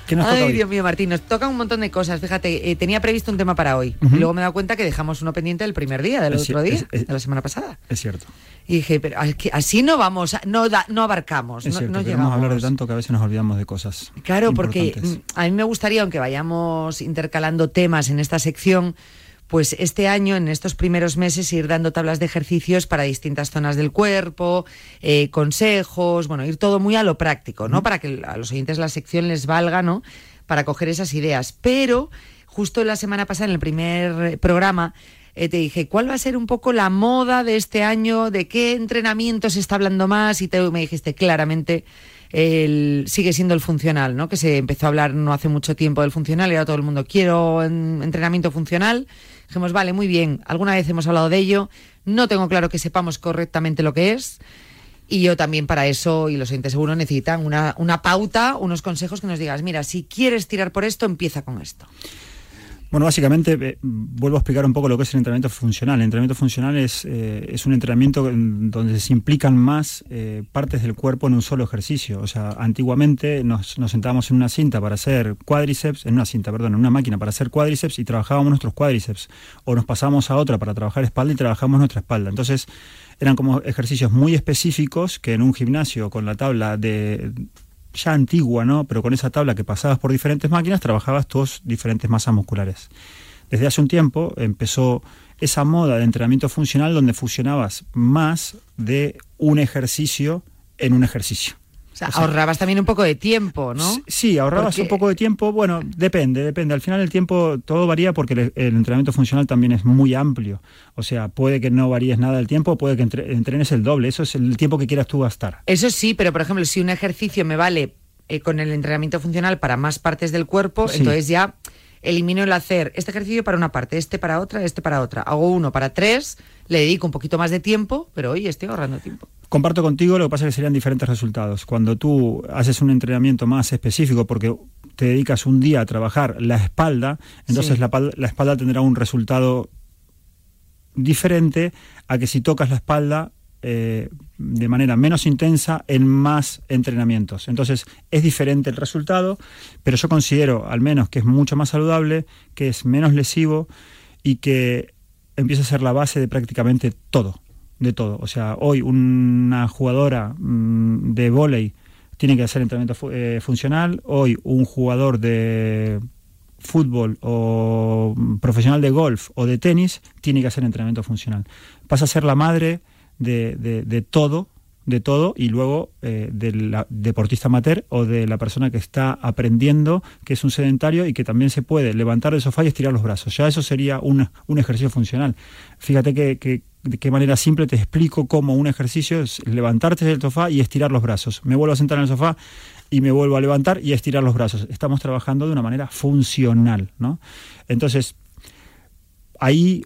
¿Qué nos toca Ay, hoy? Dios mío, Martín, nos toca un montón de cosas. Fíjate, eh, tenía previsto un tema para hoy. Y luego me he dado cuenta que dejamos uno pendiente del primer día, del Es otro día, es- es- de la semana pasada. Es cierto. Y dije, pero es que así no vamos, a- no, da- no abarcamos, Es no, cierto, no llegamos. hablar de tanto que a veces nos olvidamos de cosas. Claro, porque mm, a mí me gustaría, aunque vayamos intercalando temas en esta sección, pues este año, en estos primeros meses, ir dando tablas de ejercicios para distintas zonas del cuerpo, eh, consejos, bueno, ir todo muy a lo práctico, ¿no? Para que a los oyentes la sección les valga, ¿no? Para coger esas ideas. Pero justo la semana pasada, en el primer programa, eh, te dije, ¿cuál va a ser un poco la moda de este año? ¿De qué entrenamiento se está hablando más? Y te, me dijiste claramente, el, sigue siendo el funcional, ¿no? Que se empezó a hablar no hace mucho tiempo del funcional y ahora todo el mundo, quiero en- entrenamiento funcional. Dijimos, vale, muy bien, alguna vez hemos hablado de ello, no tengo claro que sepamos correctamente lo que es. Y yo también para eso, y los oyentes seguro necesitan una, una pauta, unos consejos que nos digas, mira, si quieres tirar por esto, empieza con esto. Bueno, básicamente eh, vuelvo a explicar un poco lo que es el entrenamiento funcional. El entrenamiento funcional es, eh, es un entrenamiento en donde se implican más eh, partes del cuerpo en un solo ejercicio. O sea, antiguamente nos, nos sentábamos en una cinta para hacer cuádriceps, en una cinta, perdón, en una máquina para hacer cuádriceps y trabajábamos nuestros cuádriceps. O nos pasábamos a otra para trabajar espalda y trabajábamos nuestra espalda. Entonces, eran como ejercicios muy específicos que en un gimnasio con la tabla de ya antigua, ¿no? Pero con esa tabla que pasabas por diferentes máquinas, trabajabas tus diferentes masas musculares. Desde hace un tiempo empezó esa moda de entrenamiento funcional donde fusionabas más de un ejercicio en un ejercicio. O sea, O sea, ahorrabas también un poco de tiempo, ¿no? Sí, ahorrabas Porque- un poco de tiempo. Bueno, depende, depende. Al final el tiempo todo varía porque el, el entrenamiento funcional también es muy amplio. O sea, puede que no varíes nada del tiempo, puede que entre- entrenes el doble. Eso es el tiempo que quieras tú gastar. Eso sí, pero por ejemplo, si un ejercicio me vale eh, con el entrenamiento funcional para más partes del cuerpo, Sí. entonces ya elimino el hacer este ejercicio para una parte, este para otra, este para otra. Hago uno para tres, le dedico un poquito más de tiempo, pero oye, estoy ahorrando tiempo. Comparto contigo, lo que pasa es que serían diferentes resultados. Cuando tú haces un entrenamiento más específico porque te dedicas un día a trabajar la espalda, entonces Sí. la, la espalda tendrá un resultado diferente a que si tocas la espalda eh, de manera menos intensa en más entrenamientos. Entonces es diferente el resultado, pero yo considero al menos que es mucho más saludable, que es menos lesivo y que empieza a ser la base de prácticamente todo, de todo. O sea, hoy una jugadora mm, de vóley tiene que hacer entrenamiento eh, funcional, hoy un jugador de fútbol o mm, profesional de golf o de tenis tiene que hacer entrenamiento funcional. Pasa a ser la madre de, de- todo, de todo, y luego eh, del deportista amateur o de la persona que está aprendiendo, que es un sedentario y que también se puede levantar del sofá y estirar los brazos. Ya eso sería un, un ejercicio funcional. Fíjate que, que- de qué manera simple te explico cómo un ejercicio es levantarte del sofá y estirar los brazos. Me vuelvo a sentar en el sofá y me vuelvo a levantar y a estirar los brazos. Estamos trabajando de una manera funcional, ¿no? Entonces, ahí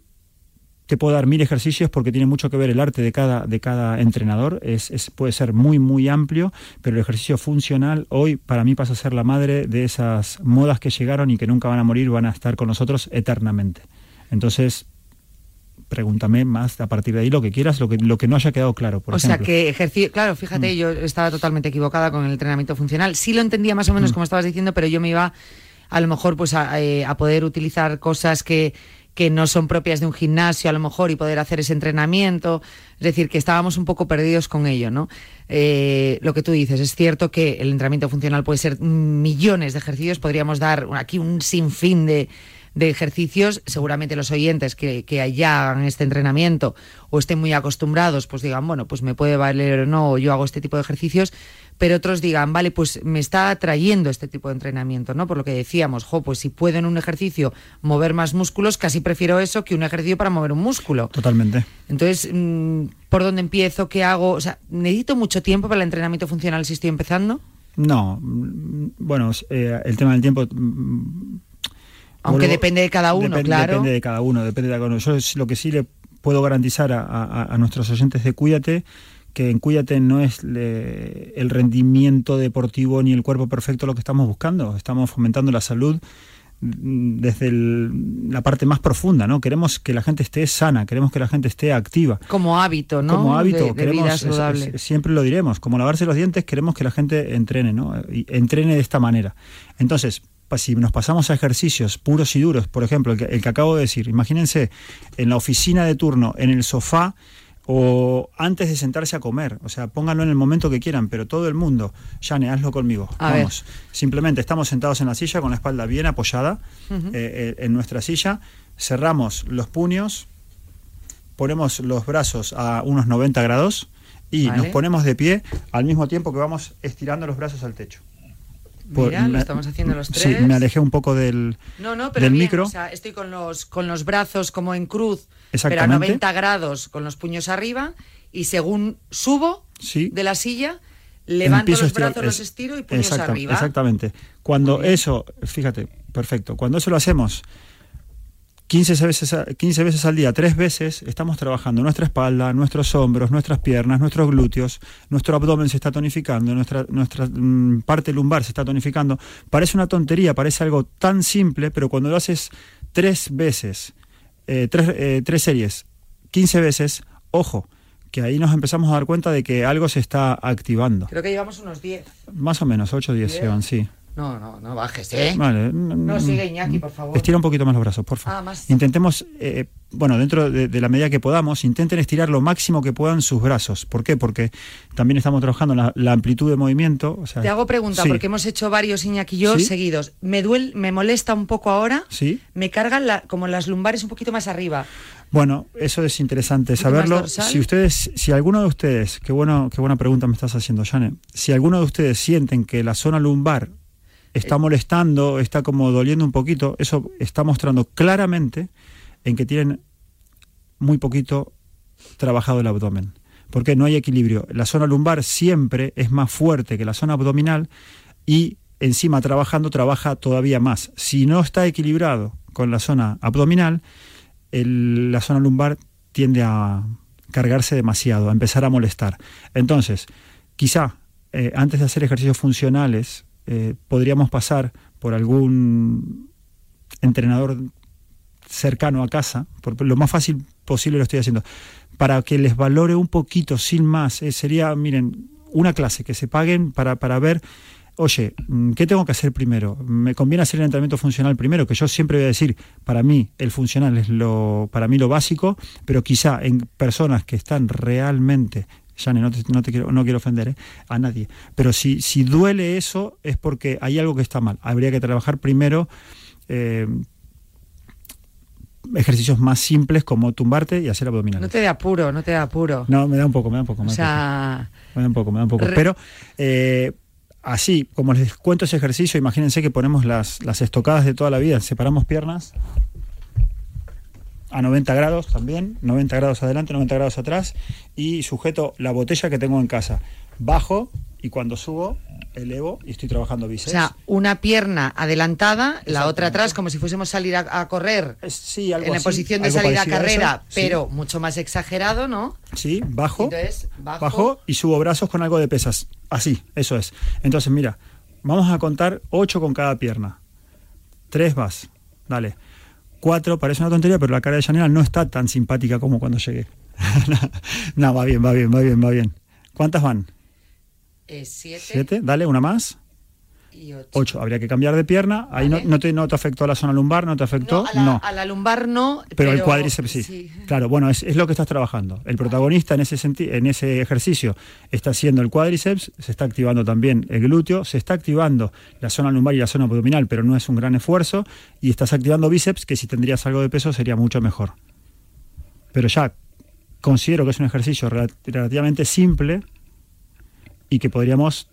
te puedo dar mil ejercicios porque tiene mucho que ver el arte de cada, de cada entrenador. Es, es, puede ser muy, muy amplio, pero el ejercicio funcional hoy para mí pasa a ser la madre de esas modas que llegaron y que nunca van a morir, van a estar con nosotros eternamente. Entonces, pregúntame más a partir de ahí lo que quieras, lo que, lo que no haya quedado claro. Por o sea que ejercicio, claro, fíjate, mm. yo estaba totalmente equivocada con el entrenamiento funcional. Sí lo entendía más o menos mm. como estabas diciendo, pero yo me iba a lo mejor pues a, eh, a poder utilizar cosas que, que no son propias de un gimnasio a lo mejor y poder hacer ese entrenamiento. Es decir, que estábamos un poco perdidos con ello, ¿no? Eh, lo que tú dices, es cierto que el entrenamiento funcional puede ser millones de ejercicios, podríamos dar aquí un sinfín de, de ejercicios, seguramente los oyentes que, que ya hagan este entrenamiento o estén muy acostumbrados, pues digan, bueno, pues me puede valer o no, yo hago este tipo de ejercicios, pero otros digan, vale, pues me está atrayendo este tipo de entrenamiento, ¿no? Por lo que decíamos, jo, pues si puedo en un ejercicio mover más músculos, casi prefiero eso que un ejercicio para mover un músculo. Totalmente. Entonces, mm, ¿por dónde empiezo? ¿Qué hago? O sea, ¿necesito mucho tiempo para el entrenamiento funcional si estoy empezando? No, mm, bueno, eh, el tema del tiempo aunque depende de cada uno, claro. Depende de cada uno, depende de cada uno. Yo lo que sí le puedo garantizar a, nuestros oyentes de Cuídate que en Cuídate no es el rendimiento deportivo ni el cuerpo perfecto lo que estamos buscando. Estamos fomentando la salud desde la parte más profunda, ¿no? Queremos que la gente esté sana, queremos que la gente esté activa. Como hábito, ¿no? Como hábito, queremos, siempre lo diremos, como lavarse los dientes, queremos que la gente entrene, ¿no? Y entrene de esta manera. Entonces, si nos pasamos a ejercicios puros y duros, por ejemplo, el que, acabo de decir, imagínense en la oficina de turno, en el sofá o antes de sentarse a comer, o sea, pónganlo en el momento que quieran, pero todo el mundo, Jane, hazlo conmigo. Vamos, simplemente estamos sentados en la silla con la espalda bien apoyada eh, eh, en nuestra silla, cerramos los puños, ponemos los brazos a unos 90 grados y nos ponemos de pie al mismo tiempo que vamos estirando los brazos al techo. Mira, lo estamos haciendo los tres. Sí, me alejé un poco del, no, no, pero micro. O sea, estoy con los, con los brazos como en cruz, pero a 90 grados con los puños arriba y según subo de la silla, levanto los brazos, los estiro y puños arriba. Exactamente. Cuando eso, fíjate, perfecto. Cuando eso lo hacemos 15 veces, 15 veces al día, tres veces, estamos trabajando nuestra espalda, nuestros hombros, nuestras piernas, nuestros glúteos, nuestro abdomen se está tonificando, nuestra, nuestra mm, parte lumbar se está tonificando. Parece una tontería, parece algo tan simple, pero cuando lo haces tres veces, eh, tres, eh, tres series, 15 veces, ojo, que ahí nos empezamos a dar cuenta de que algo se está activando. Creo que llevamos unos 10. Más o menos, 8 o 10 llevan, sí. No, no, no bajes, ¿eh? Vale. No, sigue Iñaki, por favor. Estira un poquito más los brazos, por favor. Ah, más. Intentemos, eh, bueno, dentro de, la medida que podamos, intenten estirar lo máximo que puedan sus brazos. ¿Por qué? Porque también estamos trabajando la, la amplitud de movimiento. O sea, Te hago pregunta, porque hemos hecho varios Iñaki y yo seguidos. Me duele, me molesta un poco ahora. Sí. Me cargan la, como las lumbares un poquito más arriba. Bueno, eso es interesante saberlo. Si ustedes, si alguno de ustedes, qué bueno, qué buena pregunta me estás haciendo, Jane. Si alguno de ustedes sienten que la zona lumbar está molestando, está como doliendo un poquito, eso está mostrando claramente en que tienen muy poquito trabajado el abdomen. Porque no hay equilibrio. La zona lumbar siempre es más fuerte que la zona abdominal y encima trabajando trabaja todavía más. Si no está equilibrado con la zona abdominal, la zona lumbar tiende a cargarse demasiado, a empezar a molestar. Entonces, quizá eh, antes de hacer ejercicios funcionales, eh, podríamos pasar por algún entrenador cercano a casa, por lo más fácil posible lo estoy haciendo, para que les valore un poquito, sin más. Eh, sería, miren, una clase que se paguen para, para ver, oye, mm, ¿qué tengo que hacer primero? ¿Me conviene hacer el entrenamiento funcional primero? Que yo siempre voy a decir, para mí el funcional es lo, para mí lo básico, pero quizá en personas que están realmente Jane, no, te, quiero, no quiero ofender ¿eh? a nadie, pero si, si duele eso es porque hay algo que está mal. Habría que trabajar primero eh, ejercicios más simples como tumbarte y hacer abdominales. No te da apuro, no te da apuro. No, me da un poco, me da un poco. Me o sea... Me da un poco, me da un poco. Pero eh, así, como les cuento ese ejercicio, imagínense que ponemos las, las estocadas de toda la vida, separamos piernas a 90 grados también, 90 grados adelante, 90 grados atrás, y sujeto la botella que tengo en casa. bajo y cuando subo, elevo y estoy trabajando O bíceps. sea, una pierna adelantada, la otra atrás, como si fuésemos salir a, a correr sí, algo en la así, posición de salida a carrera, sí. pero mucho más exagerado, ¿no? Sí, bajo, Entonces, bajo. bajo y subo brazos con algo de pesas. Así, eso es. Entonces, mira, vamos a contar 8 con cada pierna. 3 vas, dale. 4, parece una tontería, pero la cara de Janela no está tan simpática como cuando llegué. no, va bien, va bien, va bien, va bien. ¿Cuántas van? Eh, siete, 7, dale, una más. Y ocho. 8, habría que cambiar de pierna. Ahí no, no, te, no te afectó la zona lumbar, no te afectó. No, a la, no. a la lumbar no, Pero, el cuádriceps sí. Claro, bueno, es, es lo que estás trabajando. El protagonista en ese, en ese ejercicio está haciendo el cuádriceps, se está activando también el glúteo, se está activando la zona lumbar y la zona abdominal, pero no es un gran esfuerzo, y estás activando bíceps, que si tendrías algo de peso sería mucho mejor. Pero ya considero que es un ejercicio rela- relativamente simple y que podríamos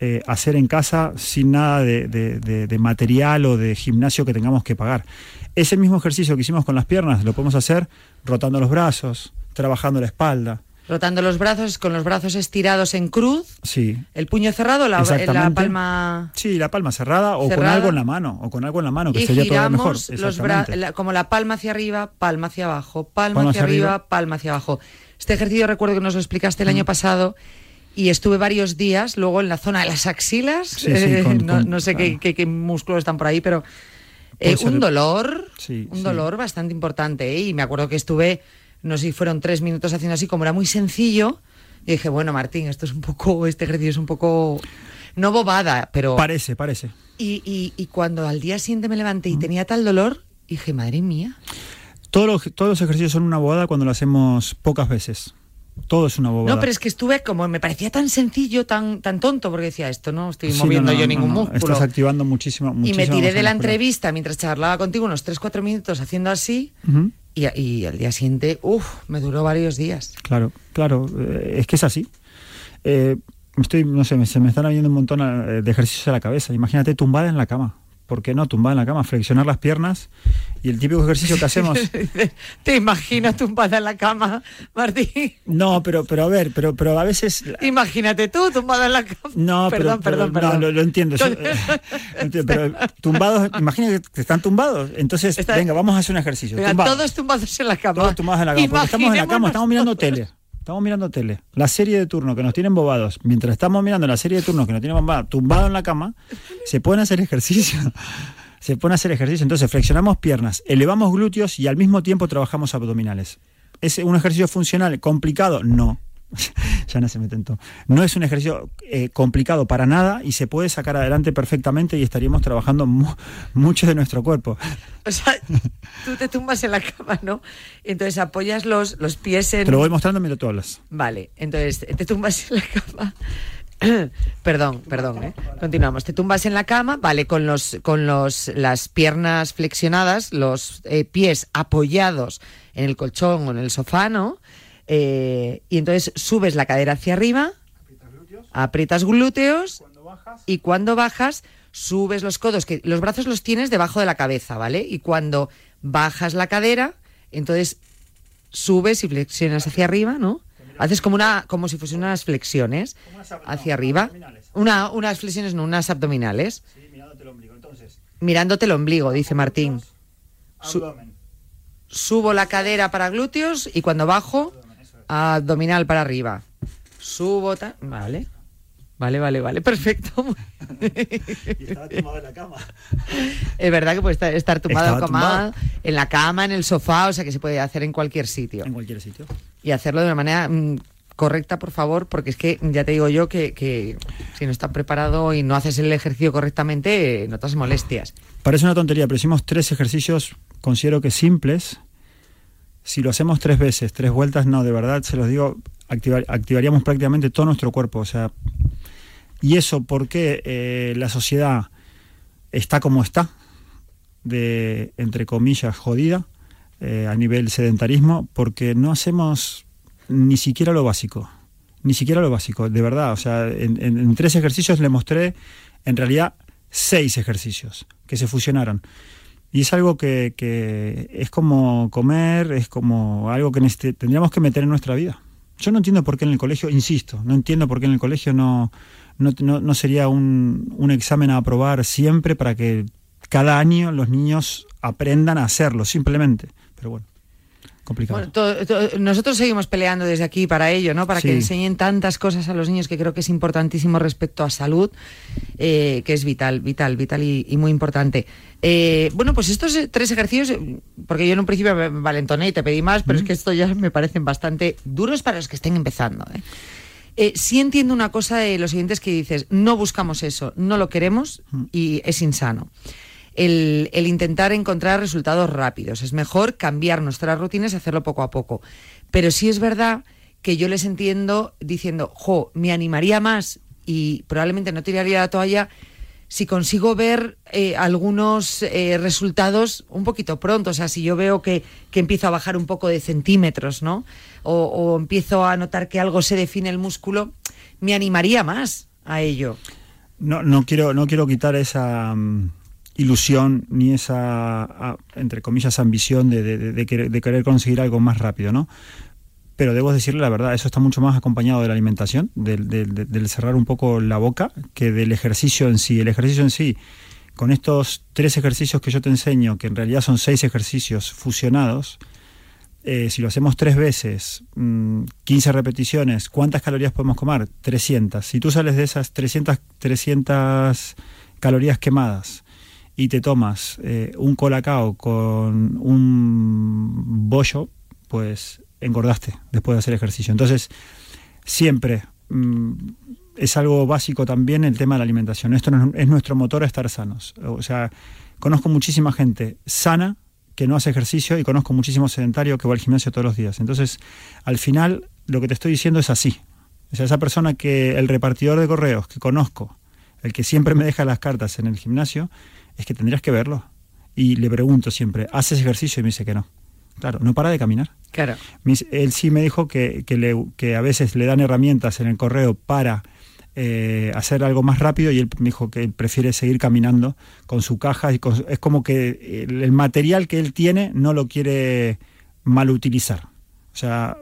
eh, hacer en casa sin nada de, de- de- de material o de gimnasio que tengamos que pagar. Ese mismo ejercicio que hicimos con las piernas lo podemos hacer rotando los brazos, trabajando la espalda. Rotando los brazos, con los brazos estirados en cruz, Sí. el puño cerrado, la, la palma... Sí, la palma cerrada o con algo en la mano, o con algo en la mano, que Y sería todavía mejor. giramos los bra- la- como la palma hacia arriba, palma hacia abajo, palma, Palma hacia hacia arriba, arriba. palma hacia abajo. Este ejercicio recuerdo que nos lo explicaste el año pasado y estuve varios días luego en la zona de las axilas. Sí, sí, con- no, con- no sé qué, claro. qué- qué músculos están por ahí, pero eh, un dolor, Sí, un sí. dolor bastante importante. ¿eh? Y me acuerdo que estuve, no sé si fueron tres minutos haciendo así, como era muy sencillo. Y dije, bueno, Martín, esto es un poco, este ejercicio es un poco, no bobada, pero... Parece, parece. Y, y- y cuando al día siguiente me levanté y tenía tal dolor, dije, madre mía. Todos los, todos los ejercicios son una bobada cuando lo hacemos pocas veces. Todo es una bobada. No, pero es que estuve como, me parecía tan sencillo, tan, tan tonto, porque decía, esto no estoy Sí, moviendo no, no, yo no, ningún músculo. Estás activando muchísimo. Y me tiré de la entrevista mientras charlaba contigo unos 3-4 minutos haciendo así, y, y al día siguiente, uff, me duró varios días. Claro, claro, eh, es que es así. Eh, estoy, no sé, me- se me están habiendo un montón eh, de ejercicios a la cabeza. Imagínate tumbada en la cama. ¿Por qué no? Tumbada en la cama, flexionar las piernas y el típico ejercicio que hacemos. ¿Te imaginas tumbada en la cama, Martín? No, pero, pero a ver, pero, pero a veces. Imagínate tú tumbada en la cama. No, pero- perdón, pero, perdón, no, perdón. lo, lo entiendo. yo- pero tumbados, imagina que están tumbados. Entonces, Está- venga, vamos a hacer un ejercicio. Venga, tumbados. todos tumbados en la cama. Todos tumbados en la cama. Porque estamos en la cama, estamos mirando tele. Estamos mirando tele. La serie de turno que nos tienen bobados. Mientras estamos mirando la serie de turno que nos tienen bobados, tumbado en la cama, se pueden hacer ejercicio. Se pueden hacer ejercicio. Entonces, flexionamos piernas, elevamos glúteos y al mismo tiempo trabajamos abdominales. ¿Es un ejercicio funcional complicado? No. ya no se me tentó. No es un ejercicio eh, complicado para nada y se puede sacar adelante perfectamente y estaríamos trabajando mu- mucho de nuestro cuerpo. O sea, tú te tumbas en la cama, ¿no? Entonces apoyas los, los pies en... Te lo voy mostrando mientras tú hablas. Vale, entonces te tumbas en la cama. perdón, perdón, ¿eh? Continuamos. Te tumbas en la cama, vale, con los con los las piernas flexionadas, los eh, pies apoyados en el colchón o en el sofá, ¿no? Eh, y entonces subes la cadera hacia arriba, aprietas glúteos y cuando bajas subes los codos, que los brazos los tienes debajo de la cabeza, ¿vale? Y cuando bajas la cadera, entonces subes y flexionas hacia arriba, ¿no? Haces como una, como si fuesen unas flexiones hacia arriba. Una, unas flexiones, no, unas abdominales. Mirándote el ombligo, dice Martín. Su- subo la cadera para glúteos y cuando bajo, abdominal para arriba. Subo, vale. Vale, vale, vale, perfecto. tumbado en la cama. Es verdad que puede estar, Estaba tumbado. en la cama, en el sofá, o sea que se puede hacer en cualquier sitio. En cualquier sitio. Y hacerlo de una manera mm, correcta, por favor, porque es que ya te digo yo que, que si no estás preparado y no haces el ejercicio correctamente, eh, notas molestias. Parece una tontería, pero hicimos tres ejercicios, considero que simples. Si lo hacemos tres veces, tres vueltas, no, de verdad, se los digo, activar- activaríamos prácticamente todo nuestro cuerpo. O sea, y eso porque eh, la sociedad está como está, de, entre comillas, jodida, eh, a nivel sedentarismo, porque no hacemos ni siquiera lo básico. Ni siquiera lo básico, de verdad. O sea, en, tres ejercicios le mostré, en realidad, seis ejercicios que se fusionaron. Y es algo que, que es como comer, es como algo que tendríamos que meter en nuestra vida. Yo no entiendo por qué en el colegio, insisto, no entiendo por qué en el colegio no, no, no, sería un, un examen a aprobar siempre para que cada año los niños aprendan a hacerlo, simplemente. Pero bueno complicado. nosotros seguimos peleando desde aquí para ello, ¿no? Para que enseñen tantas cosas a los niños que creo que es importantísimo respecto a salud, eh, que es vital, vital, vital y, muy importante. Eh, bueno, pues estos tres ejercicios, porque yo en un principio me valentoné y te pedí más, pero es que estos ya me parecen bastante duros para los que estén empezando. ¿eh? sí entiendo una cosa de los siguientes que dices, no buscamos eso, no lo queremos y es insano el, intentar encontrar resultados rápidos. Es mejor cambiar nuestras rutinas y hacerlo poco a poco. Pero sí es verdad que yo les entiendo diciendo, jo, me animaría más y probablemente no tiraría la toalla si consigo ver eh, algunos eh, resultados un poquito pronto, o sea, si yo veo que, empiezo a bajar un poco de centímetros, ¿no? O, o, empiezo a notar que algo se define el músculo, me animaría más a ello. No, no quiero, no quiero quitar esa, mm, ilusión ni esa, entre comillas, ambición de, querer, conseguir algo más rápido, ¿no? Pero debo decirle la verdad, eso está mucho más acompañado de la alimentación, del, cerrar un poco la boca, que del ejercicio en sí. El ejercicio en sí, con estos tres ejercicios que yo te enseño, que en realidad son seis ejercicios fusionados, eh, si lo hacemos tres veces, 15 mm, repeticiones, ¿cuántas calorías podemos comer? 300. Si tú sales de esas 300, 300 calorías quemadas, y te tomas eh, un colacao con un bollo, pues engordaste después de hacer ejercicio. Entonces, siempre mm, es algo básico también el tema de la alimentación. Esto es nuestro motor a estar sanos. O sea, conozco muchísima gente sana que no hace ejercicio y conozco muchísimo sedentario que va al gimnasio todos los días. Entonces, al final, lo que te estoy diciendo es así. O sea, esa persona que el repartidor de correos que conozco, el que siempre me deja las cartas en el gimnasio, es que tendrías que verlo. Y le pregunto siempre, ¿haces ejercicio? Y me dice que no. Claro, no para de caminar. Claro. Él sí me dijo que, que, a veces le dan herramientas en el correo para eh, hacer algo más rápido y él me dijo que prefiere seguir caminando con su caja. Y es como que el, material que él tiene no lo quiere mal utilizar. O sea,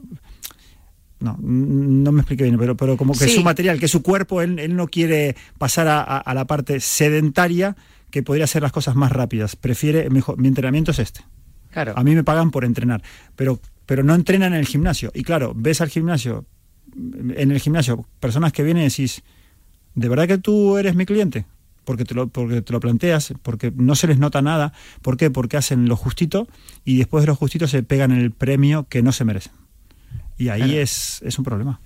no, no me expliqué bien, pero, pero como que su material, que su cuerpo, él, no quiere pasar a la parte sedentaria que podría hacer las cosas más rápidas. Prefiere, mejor, mi entrenamiento es este. Claro. A mí me pagan por entrenar, pero, pero no entrenan en el gimnasio. Y claro, ves al gimnasio, en el gimnasio, personas que vienen y decís, ¿de verdad que tú eres mi cliente? Porque te, lo, porque te lo planteas, porque no se les nota nada. ¿Por qué? Porque hacen lo justito y después de lo justito se pegan el premio que no se merecen. Y ahí es, es un problema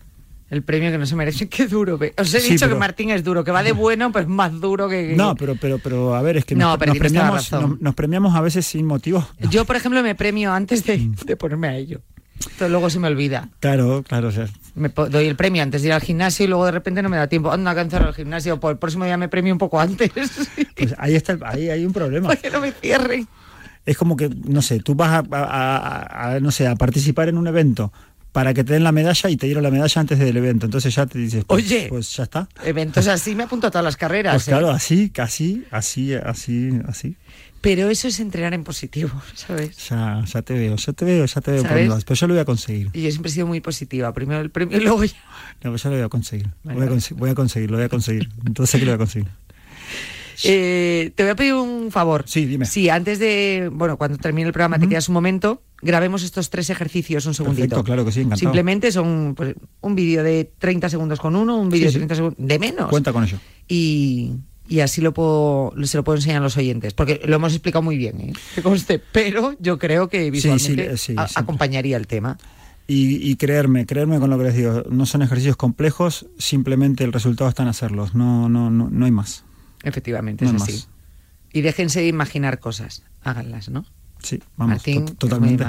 el premio que no se merece. Qué duro. Os he dicho que Martín es duro, que va de bueno, pues más duro que. No, pero, pero, pero a ver, es que nos, premiamos, nos, premiamos a veces sin motivo. Yo, por ejemplo, me premio antes de, mm. de ponerme a ello. Entonces luego se me olvida. Claro, claro. O sea. Me doy el premio antes de ir al gimnasio y luego de repente no me da tiempo. Anda, cancelar el gimnasio. Por el próximo día me premio un poco antes. Pues ahí está, ahí hay un problema. Para que no me cierren. Es como que, no sé, tú vas a, no sé, a participar en un evento para que te den la medalla y te dieron la medalla antes del evento. Entonces ya te dices, pues, oye, pues ya está. Eventos así me apunto a todas las carreras. Pues claro, ¿eh? así, casi, así, así, así. Pero eso es entrenar en positivo, ¿sabes? Ya, ya te veo, ya te veo, ya te veo. Pero yo lo voy a conseguir. Y yo siempre he sido muy positiva. Primero el premio y luego ya. No, pues ya lo voy a conseguir. Voy, a voy, a conseguir, lo voy a conseguir. Entonces sé que lo voy a conseguir. Eh, te voy a pedir un favor. Sí, dime. Sí, antes de, bueno, cuando termine el programa te quedas un momento, grabemos estos tres ejercicios un segundito. Perfecto, claro que sí, encantado. Simplemente son pues, un vídeo de 30 segundos con uno, un vídeo de 30 segundos, de menos. Cuenta con ello. Y, así lo puedo, se lo puedo enseñar a los oyentes, porque lo hemos explicado muy bien, ¿eh? que conste, pero yo creo que visualmente acompañaría el tema. Y, creerme, creerme con lo que les digo, no son ejercicios complejos, simplemente el resultado está en hacerlos, no, no, no, no hay más. Efectivamente, es así. Y déjense de imaginar cosas, háganlas, ¿no? Sí, vamos, totalmente.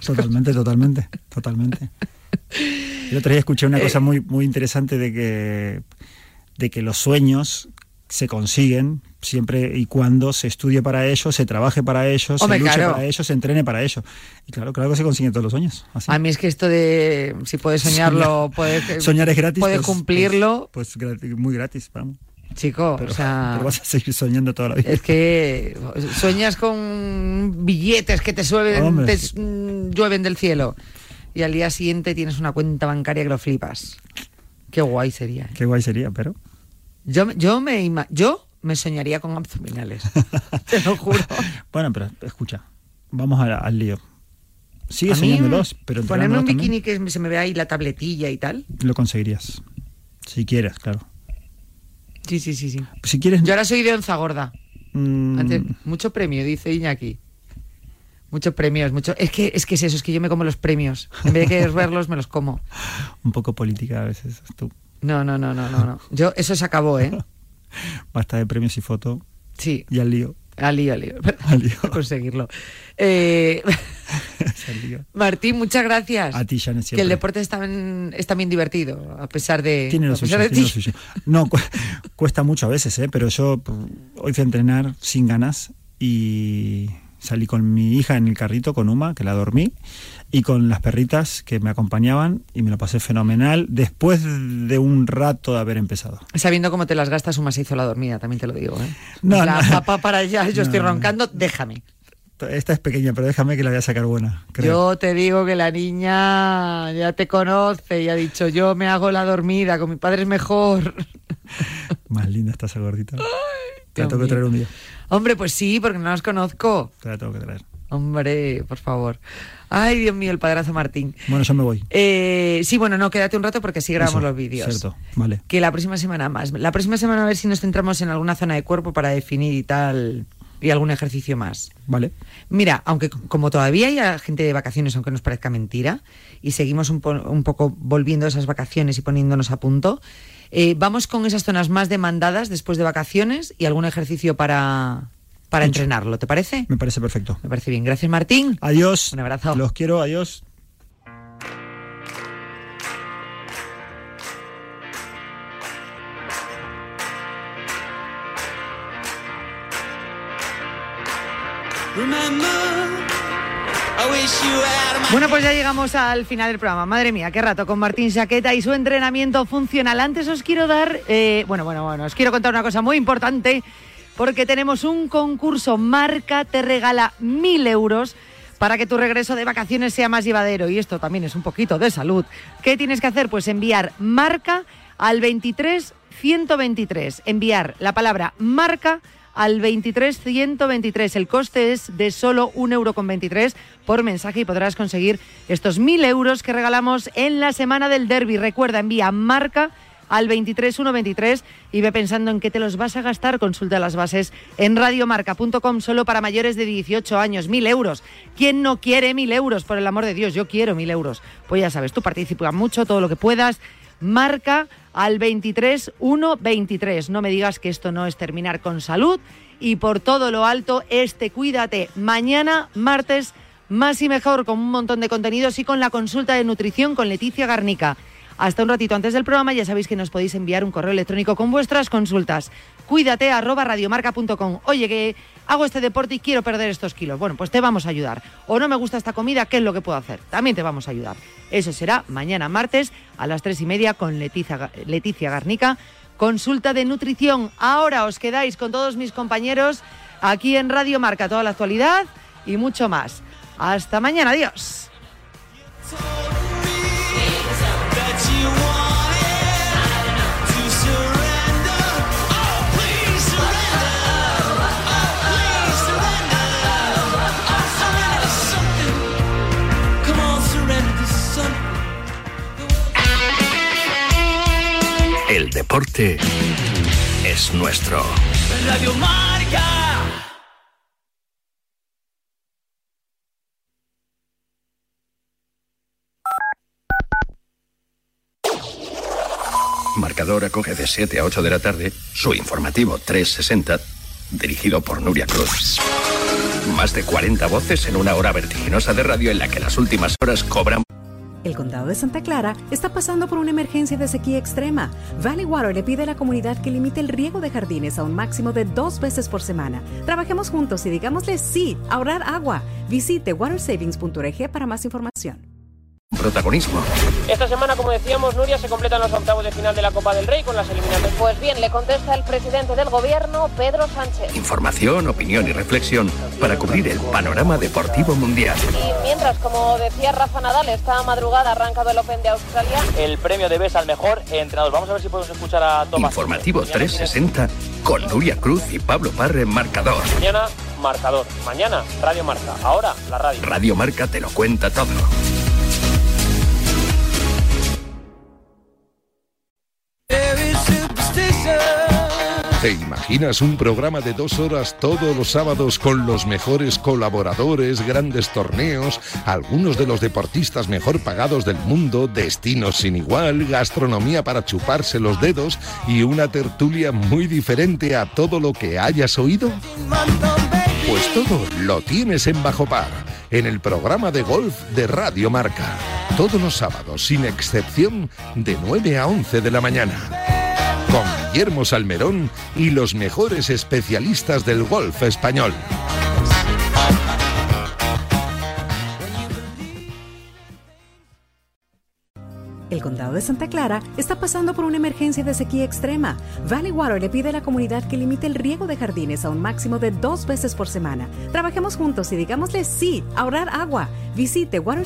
totalmente, totalmente, totalmente. El otro día escuché una cosa eh. muy, muy interesante de que, de que los sueños se consiguen siempre y cuando se estudie para ello, se trabaje para ello, se luche para ello, se entrene para ello. Y claro, claro que se consiguen todos los sueños. A mí es que esto de si puedes soñarlo, puedes, soñar es gratis, puedes pues, cumplirlo. Pues, pues muy gratis, vamos. Chico, o sea. vas a seguir soñando toda la vida. Es que sueñas con billetes que te, llueven, te llueven del cielo. y al día siguiente tienes una cuenta bancaria que lo flipas. Qué guay sería. ¿eh? Qué guay sería, pero. Yo, yo, me, yo me soñaría con abdominales. Te lo juro. Bueno, pero escucha, vamos a- al lío. Sigue soñándolos, pero Ponerme un también bikini que se me vea ahí la tabletilla y tal. lo conseguirías. Si quieres, claro. Sí, sí, sí, sí. Si quieres. Yo ahora soy de onza gorda. mm, Antes, mucho premio, dice Iñaki. Muchos premios, mucho. Es que, es que es eso, es que yo me como los premios. En vez de que verlos, me los como. un poco política a veces tú. No, no, no, no, no, no. Yo, eso se acabó, ¿eh? Basta de premios y foto. Sí. Y al lío. Al lío, al lío. Al lío. A conseguirlo. Eh. Martín, muchas gracias. A ti, Janet, Que el deporte es también, es también divertido, a pesar de. Tiene lo suyo, tiene lo suyo. No, cu- cuesta mucho a veces, ¿eh? pero yo hoy fui a entrenar sin ganas y salí con mi hija en el carrito, con Uma, que la dormí, y con las perritas que me acompañaban y me lo pasé fenomenal después de un rato de haber empezado. Sabiendo cómo te las gastas, Uma se hizo la dormida, también te lo digo, ¿eh? No, la no. papá para allá, yo No, estoy roncando, déjame. Esta es pequeña, pero déjame que la voy a sacar buena. creo. Yo te digo que la niña ya te conoce y ha dicho, yo me hago la dormida, con mi padre es mejor. Más linda está esa gordita. Te la tengo que traer un día. Hombre, pues sí, porque no las conozco. Te la tengo que traer. Hombre, por favor. Ay, Dios mío, el padrazo Martín. Bueno, yo me voy. Eh, sí, bueno, no, quédate un rato porque así grabamos Eso, los vídeos. Cierto, vale. Que la próxima semana más. La próxima semana a ver si nos centramos en alguna zona de cuerpo para definir y tal, y algún ejercicio más. Vale. Mira, aunque como todavía hay gente de vacaciones, aunque nos parezca mentira, y seguimos un, po- un poco volviendo a esas vacaciones y poniéndonos a punto, eh, vamos con esas zonas más demandadas después de vacaciones y algún ejercicio para, para entrenarlo. ¿Te parece? Me parece perfecto. Me parece bien. Gracias, Martín. Adiós. Un abrazo. Los quiero, adiós. Bueno, pues ya llegamos al final del programa. Madre mía, qué rato con Martín Saqueta y su entrenamiento funcional. Antes os quiero dar, eh, bueno, bueno, bueno, os quiero contar una cosa muy importante porque tenemos un concurso. Marca te regala mil euros para que tu regreso de vacaciones sea más llevadero. Y esto también es un poquito de salud. ¿Qué tienes que hacer? Pues enviar marca al 23 123. Enviar la palabra marca al 23 123. El coste es de solo 1,23 euro por mensaje y podrás conseguir estos 1.000 euros que regalamos en la semana del derby. Recuerda, envía marca al 23 123 y ve pensando en qué te los vas a gastar. Consulta las bases en radiomarca.com solo para mayores de 18 años. 1.000 euros. ¿Quién no quiere 1.000 euros? Por el amor de Dios, yo quiero 1.000 euros. Pues ya sabes, tú participa mucho, todo lo que puedas. Marca al 23 123. No me digas que esto no es terminar con salud. Y por todo lo alto, este cuídate. Mañana, martes, más y mejor, con un montón de contenidos y con la consulta de nutrición con Leticia Garnica. Hasta un ratito antes del programa ya sabéis que nos podéis enviar un correo electrónico con vuestras consultas. Cuídate radiomarca.com. Oye, que hago este deporte y quiero perder estos kilos. Bueno, pues te vamos a ayudar. O no me gusta esta comida, ¿qué es lo que puedo hacer? También te vamos a ayudar. Eso será mañana martes a las tres y media con Leticia, Leticia Garnica. Consulta de nutrición. Ahora os quedáis con todos mis compañeros aquí en Radio Marca, toda la actualidad y mucho más. Hasta mañana, adiós. El deporte es nuestro. Radio Marca. Marcador acoge de 7 a 8 de la tarde su informativo 360, dirigido por Nuria Cruz. Más de 40 voces en una hora vertiginosa de radio en la que las últimas horas cobran El condado de Santa Clara está pasando por una emergencia de sequía extrema. Valley Water le pide a la comunidad que limite el riego de jardines a un máximo de dos veces por semana. Trabajemos juntos y digámosle sí, ahorrar agua. Visite watersavings.org para más información. Protagonismo. Esta semana, como decíamos, Nuria, se completan los octavos de final de la Copa del Rey con las eliminatorias. Pues bien, le contesta el presidente del gobierno, Pedro Sánchez. Información, opinión y reflexión para cubrir el panorama deportivo mundial. Y Mientras, como decía Rafa Nadal, esta madrugada ha arrancado el Open de Australia. El premio de BES al mejor entrenador. Vamos a ver si podemos escuchar a Tomás. Informativo 360 con Nuria Cruz y Pablo Parre en marcador. Mañana, marcador. Mañana, Radio Marca. Ahora, la radio. Radio Marca te lo cuenta todo. ¿Te imaginas un programa de dos horas todos los sábados con los mejores colaboradores, grandes torneos, algunos de los deportistas mejor pagados del mundo, destinos sin igual, gastronomía para chuparse los dedos y una tertulia muy diferente a todo lo que hayas oído? Pues todo lo tienes en Bajo Par, en el programa de golf de Radio Marca. Todos los sábados, sin excepción, de 9 a 11 de la mañana con Guillermo Salmerón y los mejores especialistas del golf español. El condado de Santa Clara está pasando por una emergencia de sequía extrema. Valley Water le pide a la comunidad que limite el riego de jardines a un máximo de dos veces por semana. Trabajemos juntos y digámosle sí, ahorrar agua. Visite Water